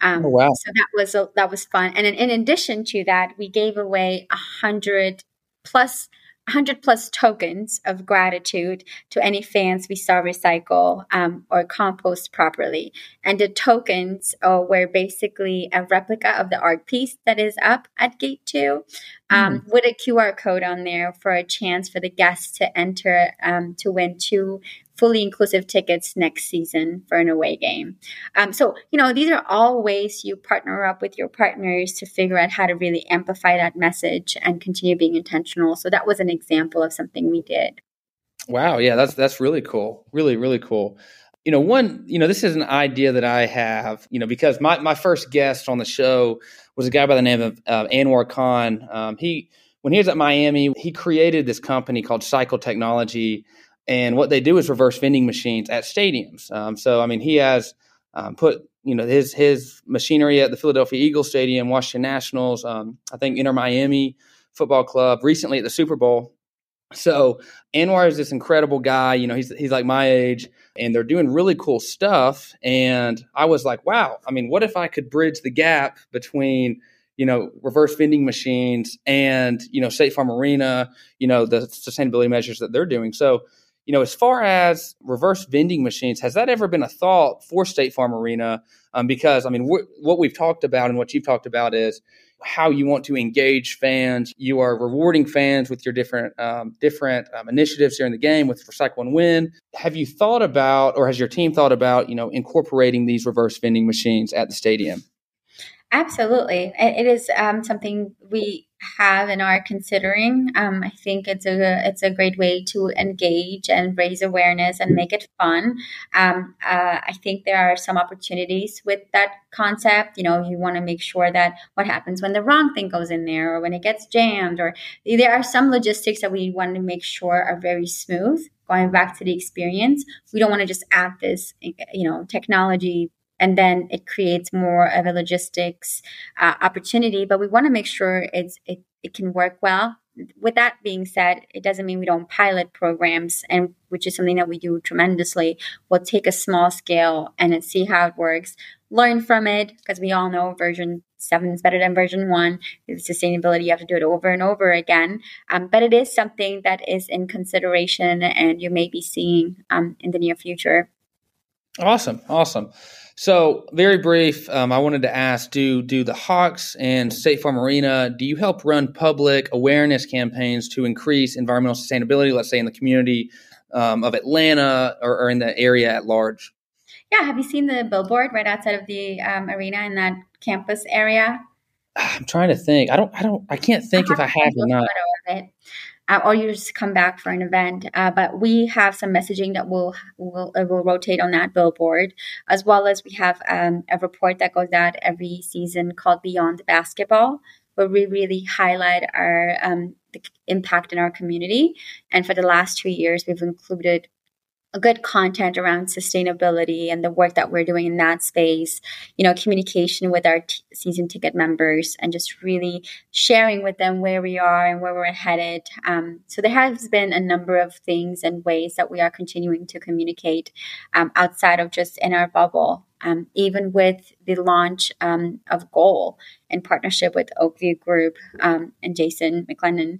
Um, oh, wow. So that was a, that was fun. And in, in addition to that, we gave away a hundred plus 100 plus tokens of gratitude to any fans we saw recycle um, or compost properly. And the tokens uh, were basically a replica of the art piece that is up at gate two um, mm-hmm. with a QR code on there for a chance for the guests to enter um, to win two fully inclusive tickets next season for an away game. Um, so, you know, these are all ways you partner up with your partners to figure out how to really amplify that message and continue being intentional. So that was an example of something we did. Wow, yeah, that's that's really cool. Really, really cool. You know, one, you know, this is an idea that I have, you know, because my, my first guest on the show was a guy by the name of uh, Anwar Khan. Um, he, when he was at Miami, he created this company called Cycle Technology and what they do is reverse vending machines at stadiums. Um, so I mean, he has um, put you know his his machinery at the Philadelphia Eagles Stadium, Washington Nationals, um, I think Inter Miami Football Club, recently at the Super Bowl. So Anwar is this incredible guy. You know, he's he's like my age, and they're doing really cool stuff. And I was like, wow. I mean, what if I could bridge the gap between you know, reverse vending machines and, you know, State Farm Arena, you know, the sustainability measures that they're doing. So you know, as far as reverse vending machines, has that ever been a thought for State Farm Arena? Um, because I mean, wh- what we've talked about and what you've talked about is how you want to engage fans. You are rewarding fans with your different um, different um, initiatives during the game with Recycle and Win. Have you thought about, or has your team thought about, you know, incorporating these reverse vending machines at the stadium? Absolutely, it is um, something we have and are considering. Um, I think it's a it's a great way to engage and raise awareness and make it fun. Um, uh, I think there are some opportunities with that concept. You know, you want to make sure that what happens when the wrong thing goes in there or when it gets jammed, or there are some logistics that we want to make sure are very smooth. Going back to the experience, we don't want to just add this, you know, technology and then it creates more of a logistics uh, opportunity. But we want to make sure it's it, it can work well. With that being said, it doesn't mean we don't pilot programs, and which is something that we do tremendously. We'll take a small scale and see how it works, learn from it, because we all know version seven is better than version one. With sustainability, you have to do it over and over again. Um, but it is something that is in consideration, and you may be seeing um, in the near future. Awesome, awesome. So, very brief, um, I wanted to ask: Do do the Hawks and State Farm Arena do you help run public awareness campaigns to increase environmental sustainability? Let's say in the community um, of Atlanta or, or, in the area at large. Yeah, have you seen the billboard right outside of the um, arena in that campus area? I'm trying to think. I don't. I don't. I can't think I if I have or not uh, or you just come back for an event. Uh, but we have some messaging that will will uh, will rotate on that billboard, as well as we have um, a report that goes out every season called Beyond Basketball, where we really highlight our um, the impact in our community. And for the last two years, we've included good content around sustainability and the work that we're doing in that space you know communication with our t- season ticket members and just really sharing with them where we are and where we're headed. Um, so there has been a number of things and ways that we are continuing to communicate um, outside of just in our bubble um, even with the launch um, of goal in partnership with oakview group um, and jason mclennan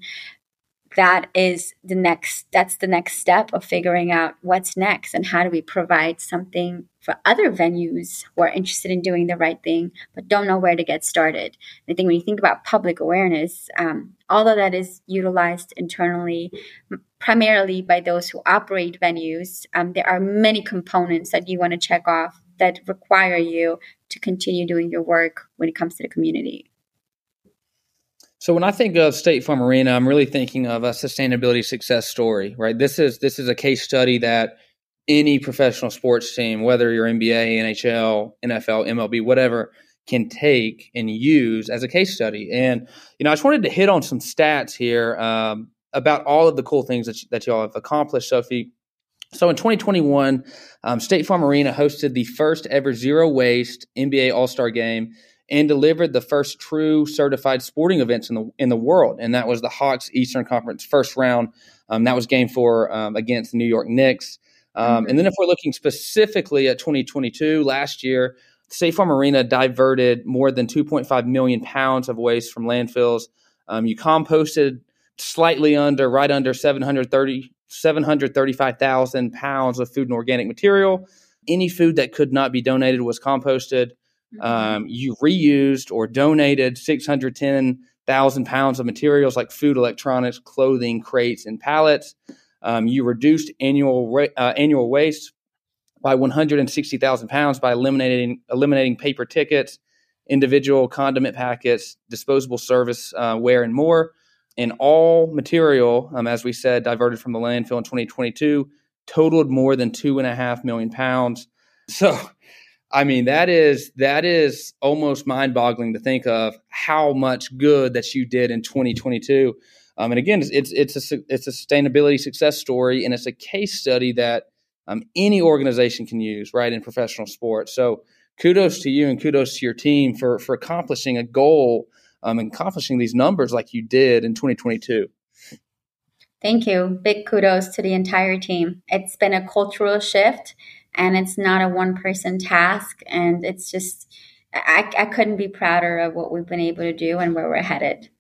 that is the next that's the next step of figuring out what's next and how do we provide something for other venues who are interested in doing the right thing but don't know where to get started. I think when you think about public awareness um, all of that is utilized internally primarily by those who operate venues. Um, there are many components that you want to check off that require you to continue doing your work when it comes to the community so when I think of State Farm Arena, I'm really thinking of a sustainability success story, right? This is this is a case study that any professional sports team, whether you're NBA, NHL, NFL, MLB, whatever, can take and use as a case study. And you know, I just wanted to hit on some stats here um, about all of the cool things that that y'all have accomplished, Sofi. So in 2021, um, State Farm Arena hosted the first ever zero waste NBA All Star Game and delivered the first true certified sporting events in the in the world, and that was the Hawks Eastern Conference first round. Um, that was Game Four um, against the New York Knicks. Um, mm-hmm. And then if we're looking specifically at 2022, last year, State Farm Arena diverted more than 2.5 million pounds of waste from landfills. Um, you composted slightly under, right under 730, 735,000 pounds of food and organic material. Any food that could not be donated was composted. Mm-hmm. Um, you reused or donated 610,000 pounds of materials like food, electronics, clothing, crates, and pallets. Um, you reduced annual uh, annual waste by 160,000 pounds by eliminating eliminating paper tickets, individual condiment packets, disposable service uh, ware, and more. And all material, um, as we said, diverted from the landfill in 2022 totaled more than two and a half million pounds. So I mean, that is that is almost mind-boggling to think of how much good that you did in 2022. Um, and again, it's it's a it's a sustainability success story, and it's a case study that um, any organization can use, right, in professional sports. So, kudos to you and kudos to your team for for accomplishing a goal um, and accomplishing these numbers like you did in 2022. Thank you. Big kudos to the entire team. It's been a cultural shift and it's not a one person task. And it's just, I, I couldn't be prouder of what we've been able to do and where we're headed.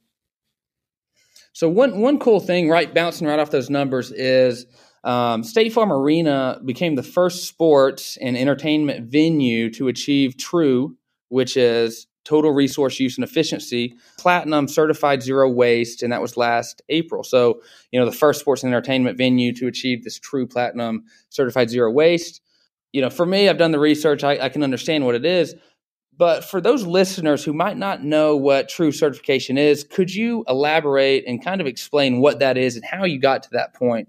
So one one cool thing, right, bouncing right off those numbers is um, State Farm Arena became the first sports and entertainment venue to achieve TRUE, which is Total Resource Use and Efficiency, Platinum Certified Zero Waste, and that was last April. So, you know, the first sports and entertainment venue to achieve this True Platinum Certified Zero Waste you know, for me, I've done the research. I, I can understand what it is. But for those listeners who might not know what true certification is, could you elaborate and kind of explain what that is and how you got to that point?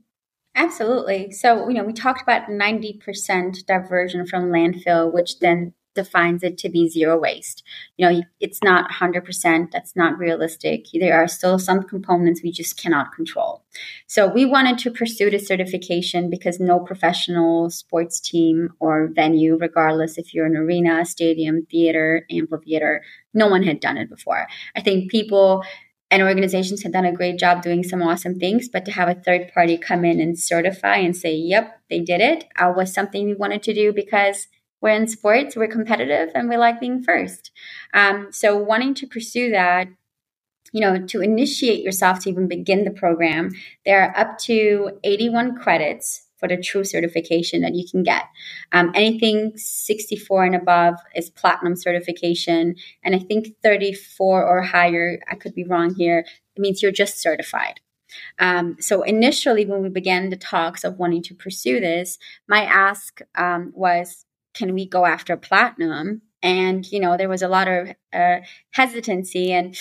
Absolutely. So, you know, we talked about 90% diversion from landfill, which then defines it to be zero waste. You know, it's not 100%, that's not realistic. There are still some components we just cannot control. So we wanted to pursue the certification because no professional sports team or venue, regardless if you're an arena, stadium, theater, amphitheater, no one had done it before. I think people and organizations had done a great job doing some awesome things, but to have a third party come in and certify and say, yep, they did it, uh, was something we wanted to do because we're in sports, we're competitive, and we like being first. Um, so, wanting to pursue that, you know, to initiate yourself to even begin the program, there are up to 81 credits for the true certification that you can get. Um, anything 64 and above is platinum certification. And I think 34 or higher, I could be wrong here, it means you're just certified. Um, so initially, when we began the talks of wanting to pursue this, my ask um, was can we go after platinum? And you know, there was a lot of uh, hesitancy, and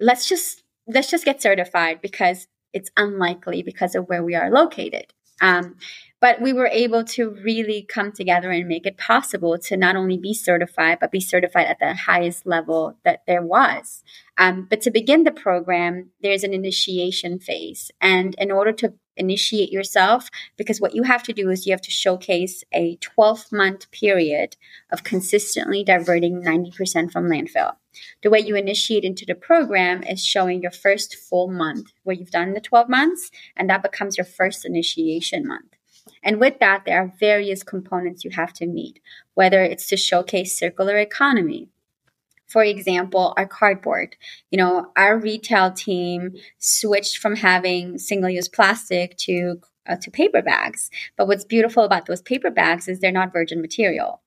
let's just let's just get certified because it's unlikely because of where we are located. Um, but we were able to really come together and make it possible to not only be certified, but be certified at the highest level that there was. Um, but to begin the program, there's an initiation phase. And in order to initiate yourself, because what you have to do is you have to showcase a 12 month period of consistently diverting 90% from landfill. The way you initiate into the program is showing your first full month where you've done the 12 months, and that becomes your first initiation month. And with that, there are various components you have to meet, whether it's to showcase circular economy. For example, our cardboard. You know, our retail team switched from having single use plastic to uh, to paper bags. But what's beautiful about those paper bags is they're not virgin material.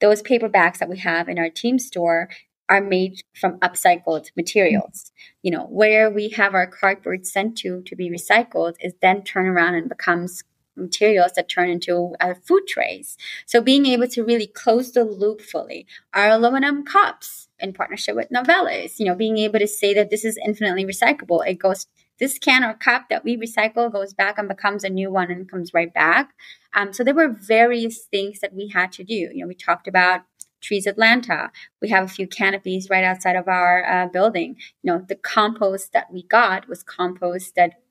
Those paper bags that we have in our team store are made from upcycled materials. You know, where we have our cardboard sent to to be recycled is then turned around and becomes materials that turn into uh, food trays. So being able to really close the loop fully. Our aluminum cups in partnership with Novelis, you know, being able to say that this is infinitely recyclable. It goes this can or cup that we recycle goes back and becomes a new one and comes right back. Um, so there were various things that we had to do. You know, we talked about Trees Atlanta. We have a few canopies right outside of our uh, building. You know, the compost that we got was compost that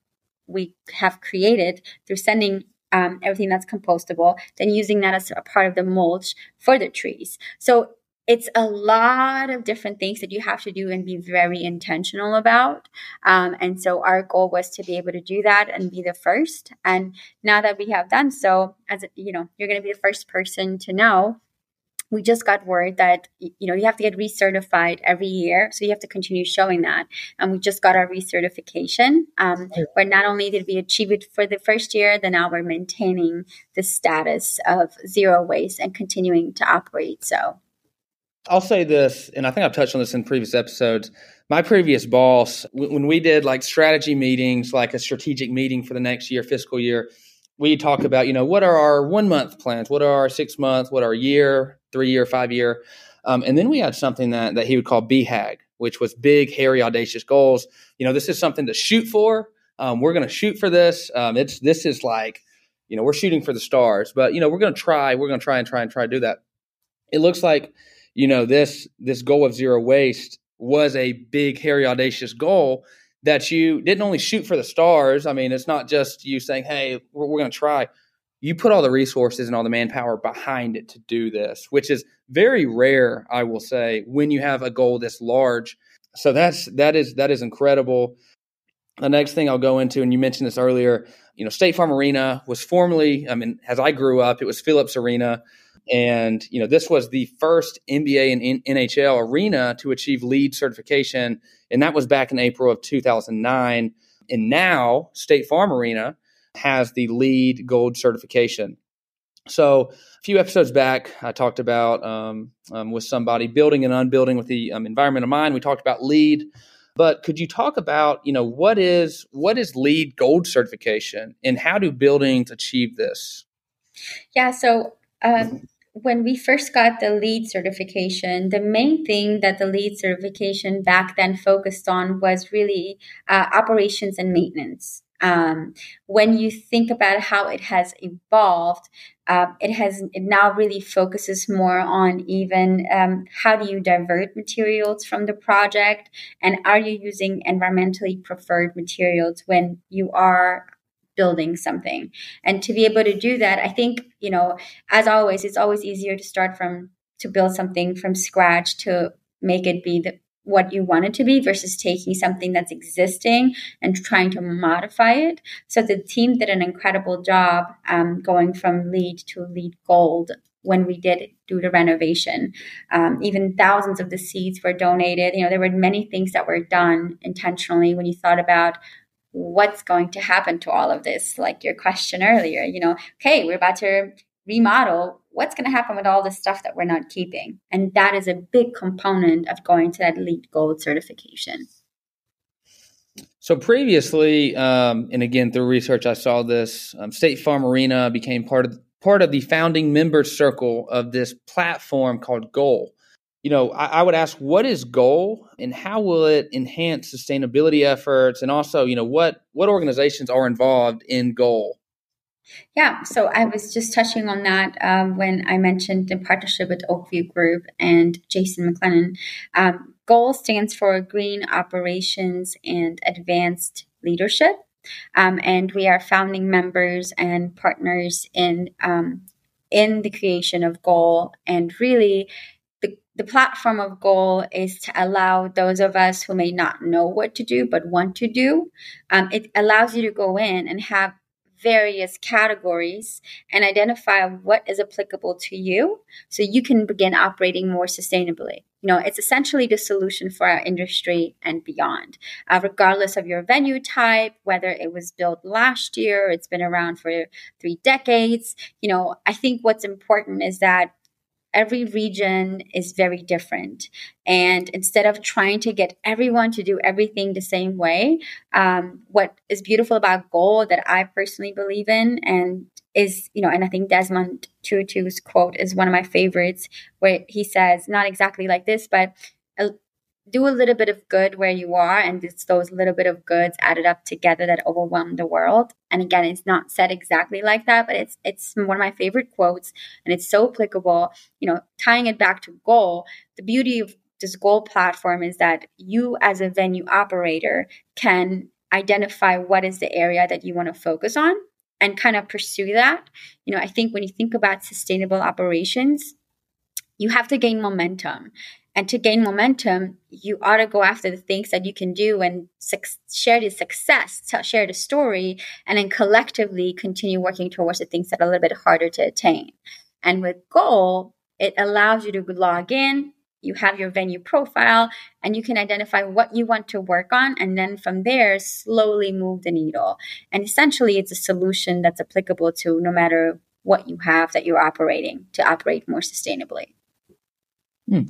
we have created through sending um, everything that's compostable, then using that as a part of the mulch for the trees. So it's a lot of different things that you have to do and be very intentional about. Um, and so our goal was to be able to do that and be the first. And now that we have done so, as you know, you're going to be the first person to know we just got word that you know you have to get recertified every year so you have to continue showing that. And we just got our recertification. Um, where not only did we achieve it for the first year then now we're maintaining the status of zero waste and continuing to operate so. I'll say this and i think i've touched on this in previous episodes. My previous boss when we did like strategy meetings like a strategic meeting for the next year fiscal year we talk about, you know, what are our one month plans? What are our six months? What are our year, three year, five year? Um, and then we had something that, that he would call BHAG, which was big, hairy, audacious goals. You know, this is something to shoot for. Um, we're going to shoot for this. Um, it's this is like, you know, we're shooting for the stars, but you know, we're going to try. We're going to try and try and try to do that. It looks like, you know, this this goal of zero waste was a big, hairy, audacious goal that you didn't only shoot for the stars. I mean, it's not just you saying, "Hey, we're, we're going to try." You put all the resources and all the manpower behind it to do this, which is very rare, I will say, when you have a goal this large. So that's that is that is incredible. The next thing I'll go into, and you mentioned this earlier, you know, State Farm Arena was formerly, I mean, as I grew up, it was Phillips Arena. And, you know, this was the first NBA and NHL arena to achieve LEED certification. And that was back in April of 2009. And now State Farm Arena has the LEED gold certification. So a few episodes back, I talked about um, um, with somebody building and unbuilding with the um, environment of mind. We talked about LEED, but could you talk about you know what is what is LEED gold certification and how do buildings achieve this? Yeah, so um, when we first got the LEED certification, the main thing that the LEED certification back then focused on was really uh, operations and maintenance. Um, when you think about how it has evolved, uh, it has it now really focuses more on even um, how do you divert materials from the project, and are you using environmentally preferred materials when you are building something? And to be able to do that i think you know as always it's always easier to start from to build something from scratch to make it be the, what you want it to be versus taking something that's existing and trying to modify it so the team did an incredible job um, going from LEED to LEED gold when we did do the renovation. Um, even thousands of the seats were donated. You know, there were many things that were done intentionally when you thought about what's going to happen to all of this like your question earlier you know okay we're about to remodel what's going to happen with all the stuff that we're not keeping. And that is a big component of going to that LEED gold certification. So previously um, and again through research i saw this um, state farm arena became part of part of the founding member circle of this platform called goal. You know, I, I, would ask what is goal and how will it enhance sustainability efforts? And also, you know, what what organizations are involved in goal? Yeah, so I was just touching on that um, when I mentioned the partnership with Oak View Group and Jason McLennan. Um, GOAL stands for Green Operations and Advanced Leadership. Um, and we are founding members and partners in um, in the creation of goal and really the platform of goal is to allow those of us who may not know what to do but want to do um, it allows you to go in and have various categories and identify what is applicable to you so you can begin operating more sustainably. You know it's essentially the solution for our industry and beyond. Uh, regardless of your venue type whether it was built last year it's been around for three decades you know i think what's important is that every region is very different. And instead of trying to get everyone to do everything the same way, um, what is beautiful about goal that I personally believe in and is, you know, and I think Desmond Tutu's quote is one of my favorites, where he says, not exactly like this, but do a little bit of good where you are and it's those little bit of goods added up together that overwhelm the world. And again it's not said exactly like that but it's it's one of my favorite quotes and it's so applicable. You know tying it back to goal the beauty of this goal platform is that you as a venue operator can identify what is the area that you want to focus on and kind of pursue that. You know i think when you think about sustainable operations you have to gain momentum and to gain momentum, you ought to go after the things that you can do and su- share the success, share the story, and then collectively continue working towards the things that are a little bit harder to attain. And with Goal, it allows you to log in, you have your venue profile, and you can identify what you want to work on. And then from there, slowly move the needle. And essentially, it's a solution that's applicable to no matter what you have that you're operating to operate more sustainably. Hmm.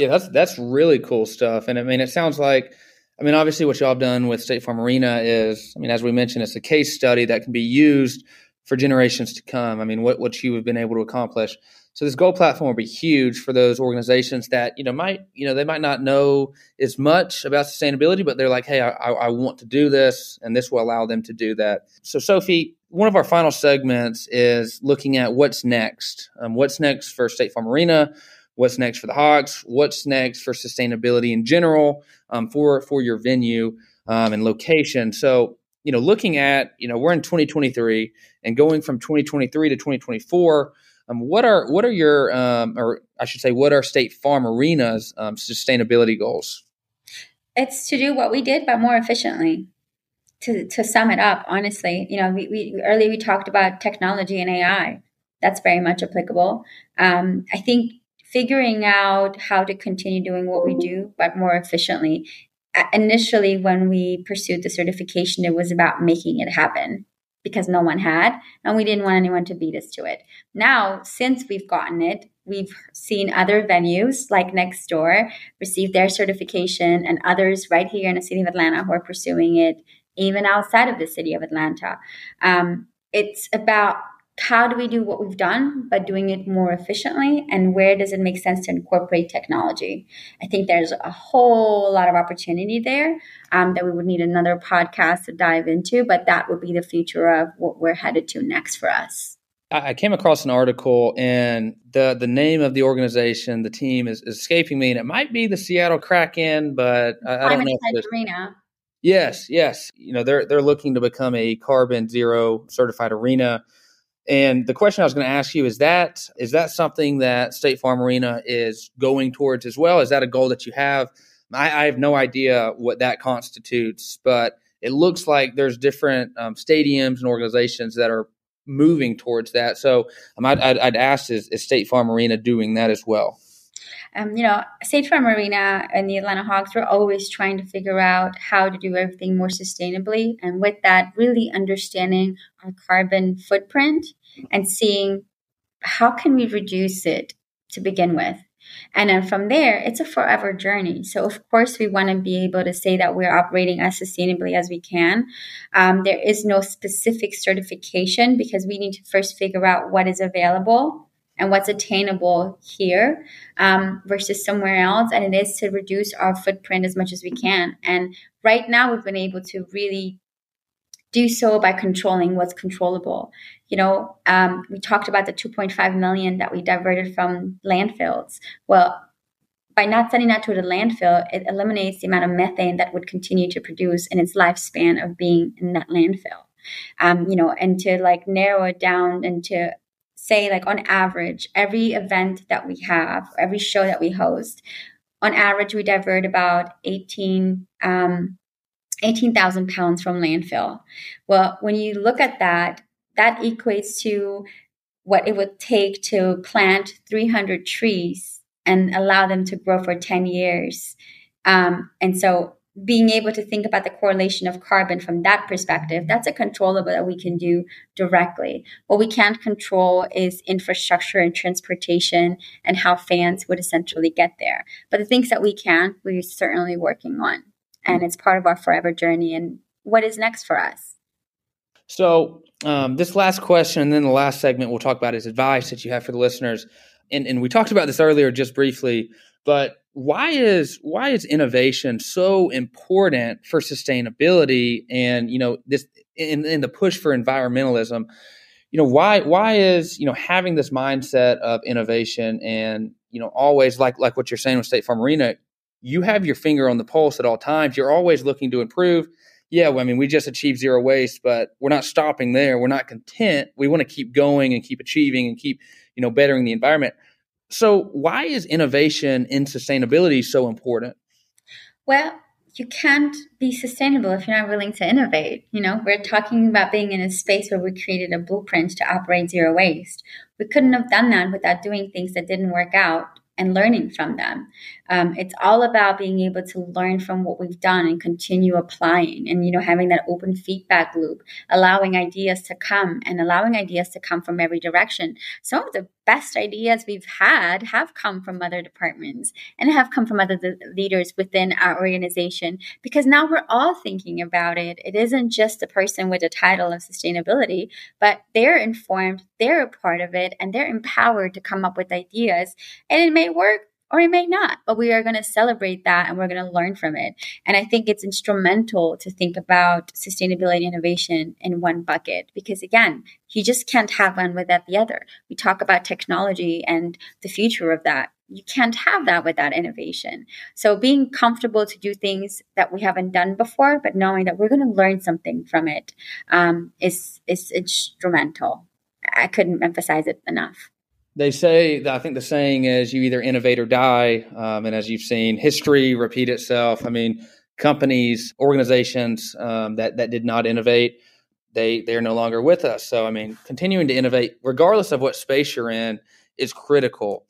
Yeah, that's that's really cool stuff. And I mean, it sounds like, I mean, obviously, what y'all have done with State Farm Arena is, I mean, as we mentioned, it's a case study that can be used for generations to come. I mean, what what you have been able to accomplish. So this goal platform will be huge for those organizations that you know might you know they might not know as much about sustainability, but they're like, hey, I, I want to do this, and this will allow them to do that. So Sofi, one of our final segments is looking at what's next. Um, what's next for State Farm Arena? What's next for the Hawks, what's next for sustainability in general um, for for your venue um, and location. So you know, looking at you know we're in 2023 and going from 2023 to 2024. Um, what are what are your um, or I should say what are State Farm Arena's um, sustainability goals? It's to do what we did, but more efficiently. To, to sum it up, honestly, you know, we, we earlier we talked about technology and AI. That's very much applicable. Um, I think figuring out how to continue doing what we do, but more efficiently. Initially, when we pursued the certification, it was about making it happen because no one had, and we didn't want anyone to beat us to it. Now, since we've gotten it, we've seen other venues like next door receive their certification, and others right here in the city of Atlanta who are pursuing it, even outside of the city of Atlanta. Um, it's about how do we do what we've done, but doing it more efficiently? And where does it make sense to incorporate technology? I think there's a whole lot of opportunity there um, that we would need another podcast to dive into, but that would be the future of what we're headed to next for us. I came across an article, and the the name of the organization, the team is, is escaping me, and it might be the Seattle Kraken, but I, I don't know. If arena. Yes, yes. You know, they're they're looking to become a carbon zero certified arena. And the question I was going to ask you is that is that something that State Farm Arena is going towards as well? Is that a goal that you have? I, I have no idea what that constitutes, but it looks like there's different um, stadiums and organizations that are moving towards that. So um, I'd, I'd, I'd ask is, is State Farm Arena doing that as well? Um, you know, State Farm Arena and the Atlanta Hawks were always trying to figure out how to do everything more sustainably. And with that, really understanding our carbon footprint and seeing how can we reduce it to begin with. And then from there, it's a forever journey. So, of course, we want to be able to say that we're operating as sustainably as we can. Um, there is no specific certification because we need to first figure out what is available and what's attainable here um, versus somewhere else. And it is to reduce our footprint as much as we can. And right now, we've been able to really do so by controlling what's controllable. You know, um, we talked about the 2.5 million that we diverted from landfills. Well, by not sending that to the landfill, it eliminates the amount of methane that would continue to produce in its lifespan of being in that landfill. Um, you know, and to like narrow it down into say like on average every event that we have every show that we host on average we divert about 18 um, 18,000 pounds from landfill. Well, when you look at that, that equates to what it would take to plant 300 trees and allow them to grow for 10 years. Um, and so being able to think about the correlation of carbon from that perspective, that's a controllable that we can do directly. What we can't control is infrastructure and transportation and how fans would essentially get there. But the things that we can, we're certainly working on. And it's part of our forever journey and what is next for us. So, um, this last question, and then the last segment we'll talk about is advice that you have for the listeners. And, and we talked about this earlier just briefly, but why is why is innovation so important for sustainability and you know this in, in the push for environmentalism? You know why why is you know having this mindset of innovation and you know always like like what you're saying with state farm arena you have your finger on the pulse at all times. You're always looking to improve. Yeah well, i mean we just achieved zero waste but we're not stopping there. We're not content. We want to keep going and keep achieving and keep you know bettering the environment so, why is innovation in sustainability so important? Well, you can't be sustainable if you're not willing to innovate. You know, we're talking about being in a space where we created a blueprint to operate zero waste. We couldn't have done that without doing things that didn't work out and learning from them. Um, it's all about being able to learn from what we've done and continue applying and, you know, having that open feedback loop, allowing ideas to come and allowing ideas to come from every direction. Some of the best ideas we've had have come from other departments and have come from other leaders within our organization because now we're all thinking about it. It isn't just the person with the title of sustainability, but they're informed, they're a part of it, and they're empowered to come up with ideas. And it may work or it may not, but we are going to celebrate that and we're going to learn from it. And I think it's instrumental to think about sustainability and innovation in one bucket because, again, you just can't have one without the other. We talk about technology and the future of that. You can't have that without innovation. So, being comfortable to do things that we haven't done before, but knowing that we're going to learn something from it, um, is is instrumental. I couldn't emphasize it enough they say I think the saying is you either innovate or die. Um, and as you've seen, history repeat itself. I mean, companies, organizations um, that that did not innovate, they they are no longer with us. So I mean, continuing to innovate, regardless of what space you're in, is critical.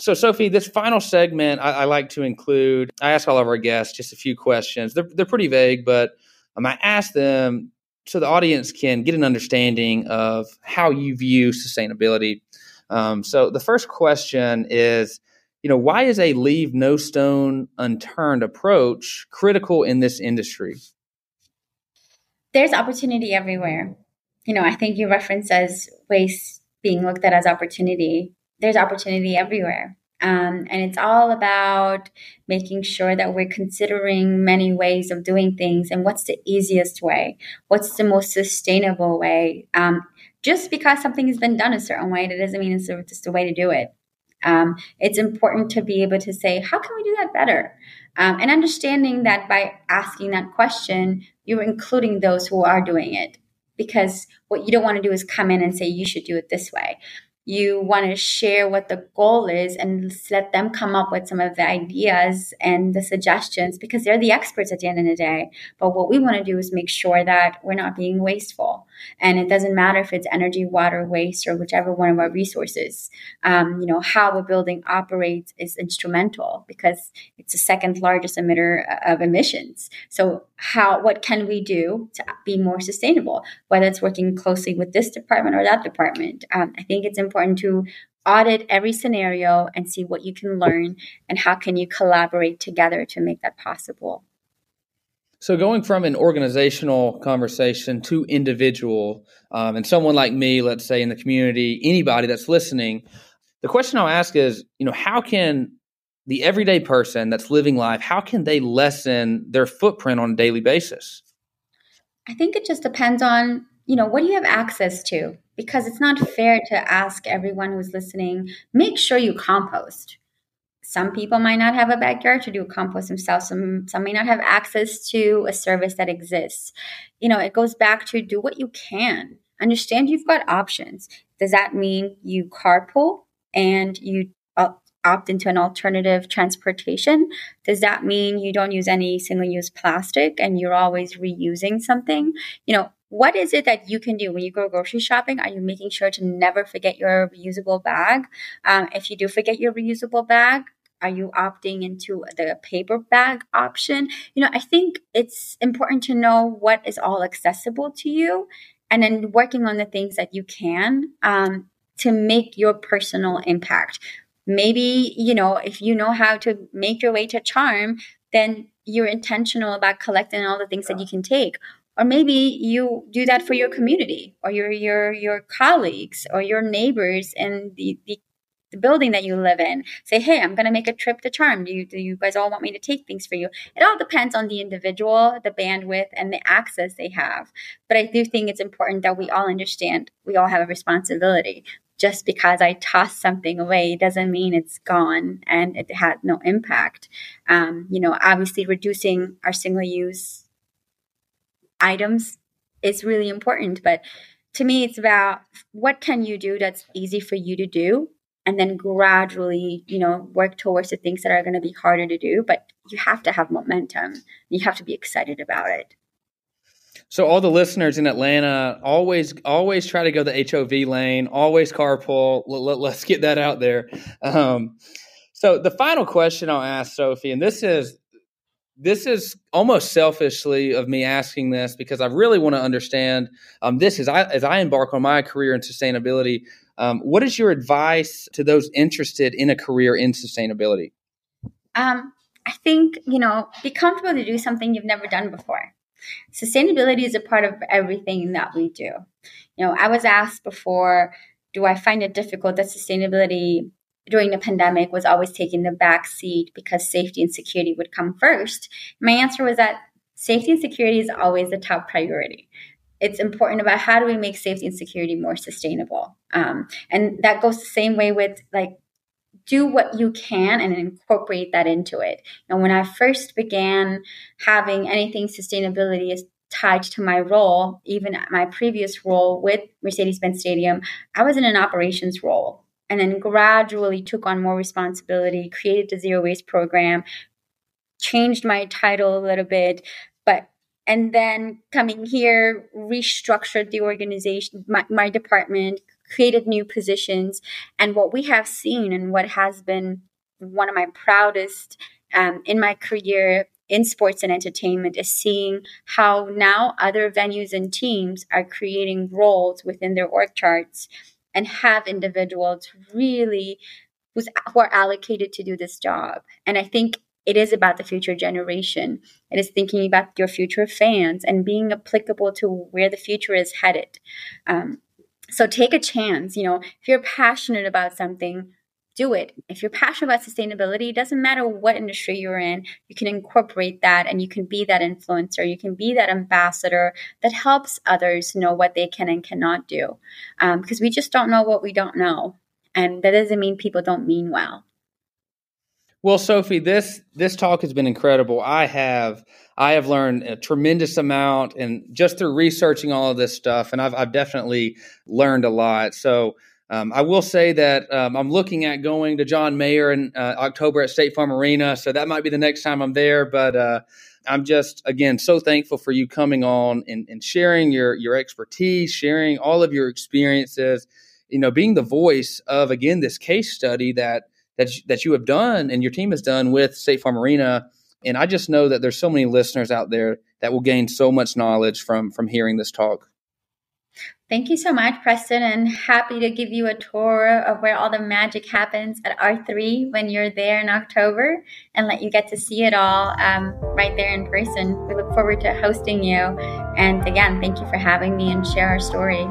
So, Sofi, this final segment, I, I like to include. I ask all of our guests just a few questions. They're they're pretty vague, but um, I ask them so the audience can get an understanding of how you view sustainability um, so the first question is, you know, why is a leave no stone unturned approach critical in this industry? There's opportunity everywhere. you know, I think you reference as waste being looked at as opportunity. There's opportunity everywhere. Um, and it's all about making sure that we're considering many ways of doing things and what's the easiest way, what's the most sustainable way. Um, just because something has been done a certain way, that doesn't mean it's just a way to do it. Um, it's important to be able to say, how can we do that better? Um, and understanding that by asking that question, you're including those who are doing it. Because what you don't want to do is come in and say, you should do it this way you want to share what the goal is and let them come up with some of the ideas and the suggestions because they're the experts at the end of the day. But what we want to do is make sure that we're not being wasteful. And it doesn't matter if it's energy, water, waste, or whichever one of our resources. Um, you know, how a building operates is instrumental because it's the second largest emitter of emissions. So how, what can we do to be more sustainable? Whether it's working closely with this department or that department. Um, I think it's important to audit every scenario and see what you can learn and how can you collaborate together to make that possible. So, going from an organizational conversation to individual, um, and someone like me, let's say in the community, anybody that's listening, the question I'll ask is, you know, how can the everyday person that's living life, how can they lessen their footprint on a daily basis? I think it just depends on, you know, what do you have access to? Because it's not fair to ask everyone who's listening, make sure you compost some people might not have a backyard to do compost themselves. Some some may not have access to a service that exists. You know, it goes back to do what you can. Understand you've got options. Does that mean you carpool and you uh, opt into an alternative transportation? Does that mean you don't use any single use plastic and you're always reusing something? You know, what is it that you can do when you go grocery shopping? Are you making sure to never forget your reusable bag? Um, if you do forget your reusable bag, are you opting into the paper bag option? You know, I think it's important to know what is all accessible to you and then working on the things that you can um, to make your personal impact. Maybe, you know, if you know how to make your way to CHaRM, then you're intentional about collecting all the things that you can take or maybe you do that for your community or your your your colleagues or your neighbors in the, the the building that you live in. Say, hey, I'm going to make a trip to CHaRM. Do you, do you guys all want me to take things for you? It all depends on the individual, the bandwidth, and the access they have. But I do think it's important that we all understand we all have a responsibility. Just because I toss something away doesn't mean it's gone and it had no impact. Um, you know, obviously reducing our single use items is really important, but to me, it's about what can you do that's easy for you to do and then gradually, you know, work towards the things that are going to be harder to do. But you have to have momentum. You have to be excited about it. So all the listeners in Atlanta always always try to go the HOV lane, always carpool. Let, us get that out there. Um, so the final question I'll ask Sofi, and this is this is almost selfishly of me asking this because I really want to understand um, this as I as I embark on my career in sustainability. Um, what is your advice to those interested in a career in sustainability? Um, I think, you know, be comfortable to do something you've never done before. Sustainability is a part of everything that we do. You know, I was asked before, do I find it difficult that sustainability during the pandemic was always taking the back seat because safety and security would come first? My answer was that safety and security is always the top priority it's important about how do we make safety and security more sustainable um, and that goes the same way with like do what you can and incorporate that into it. And when i first began having anything sustainability is tied to my role even at my previous role with mercedes-benz stadium i was in an operations role and then gradually took on more responsibility created the zero waste program changed my title a little bit but and then coming here restructured the organization my, my, department created new positions and what we have seen and what has been one of my proudest um, in my career in sports and entertainment is seeing how now other venues and teams are creating roles within their org charts and have individuals really who's, who are allocated to do this job and i think it is about the future generation. It is thinking about your future fans and being applicable to where the future is headed. Um, so take a chance. You know, if you're passionate about something, do it. If you're passionate about sustainability, it doesn't matter what industry you're in, you can incorporate that and you can be that influencer. You can be that ambassador that helps others know what they can and cannot do. Um, because we just don't know what we don't know. And that doesn't mean people don't mean well. Well, Sofi, this this talk has been incredible. I have I have learned a tremendous amount, and just through researching all of this stuff, and I've I've definitely learned a lot. So um, I will say that um, I'm looking at going to John Mayer in uh, October at State Farm Arena, so that might be the next time I'm there. But uh, I'm just again so thankful for you coming on and, and sharing your your expertise, sharing all of your experiences. You know, being the voice of again this case study that that that you have done and your team has done with State Farm Arena. And I just know that there's so many listeners out there that will gain so much knowledge from from hearing this talk. Thank you so much, Preston, and happy to give you a tour of where all the magic happens at R3 when you're there in October and let you get to see it all um, right there in person. We look forward to hosting you. And again, thank you for having me and share our story.